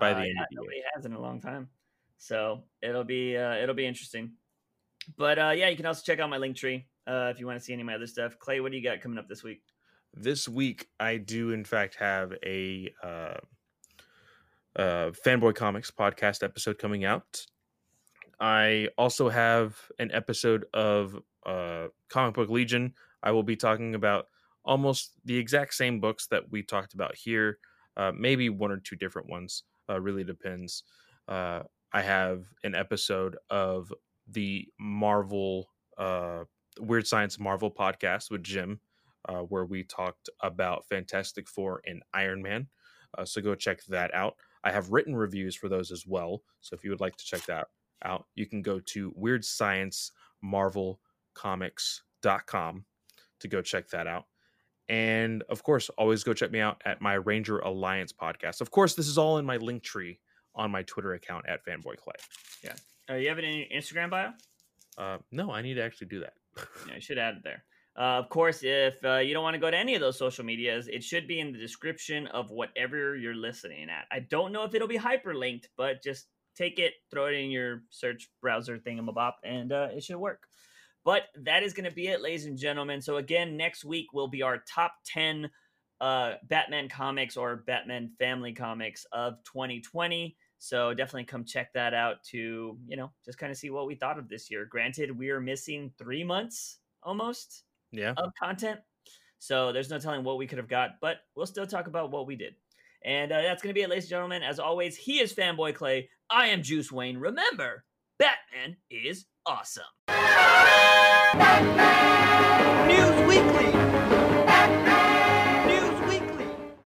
Speaker 2: by the
Speaker 1: Uh,
Speaker 2: end
Speaker 1: yeah,
Speaker 2: of the year.
Speaker 1: nobody has in a long time, so it'll be uh, it'll be interesting. But uh, yeah, you can also check out my link tree uh, if you want to see any of my other stuff. Clay, what do you got coming up this week?
Speaker 2: This week, I do in fact have a uh, uh, Fanboy Comics podcast episode coming out. I also have an episode of uh, Comic Book Legion. I will be talking about almost the exact same books that we talked about here, uh, maybe one or two different ones. Uh, really depends. Uh, I have an episode of the Marvel uh, Weird Science Marvel podcast with Jim, uh, where we talked about Fantastic Four and Iron Man. Uh, so go check that out. I have written reviews for those as well. So if you would like to check that out, you can go to Weird Science Marvel Comics.com to go check that out. And of course, always go check me out at my Ranger Alliance podcast. Of course, this is all in my link tree on my Twitter account at Fanboy Clay. Yeah.
Speaker 1: Uh, you have it in your Instagram bio?
Speaker 2: Uh, no, I need to actually do that.
Speaker 1: Yeah, you should add it there. Uh, of course, if uh, you don't want to go to any of those social medias, it should be in the description of whatever you're listening at. I don't know if it'll be hyperlinked, but just take it, throw it in your search browser thingamabop, and uh, it should work. But that is going to be it, ladies and gentlemen. So again, next week will be our top ten uh, Batman comics or Batman family comics of 2020. So definitely come check that out to you know just kind of see what we thought of this year. Granted, we are missing three months almost
Speaker 2: yeah.
Speaker 1: of content. So there's no telling what we could have got, but we'll still talk about what we did. And uh, that's going to be it, ladies and gentlemen. As always, he is Fanboy Clay. I am Juice Wayne. Remember, Batman is awesome.
Speaker 3: News Weekly.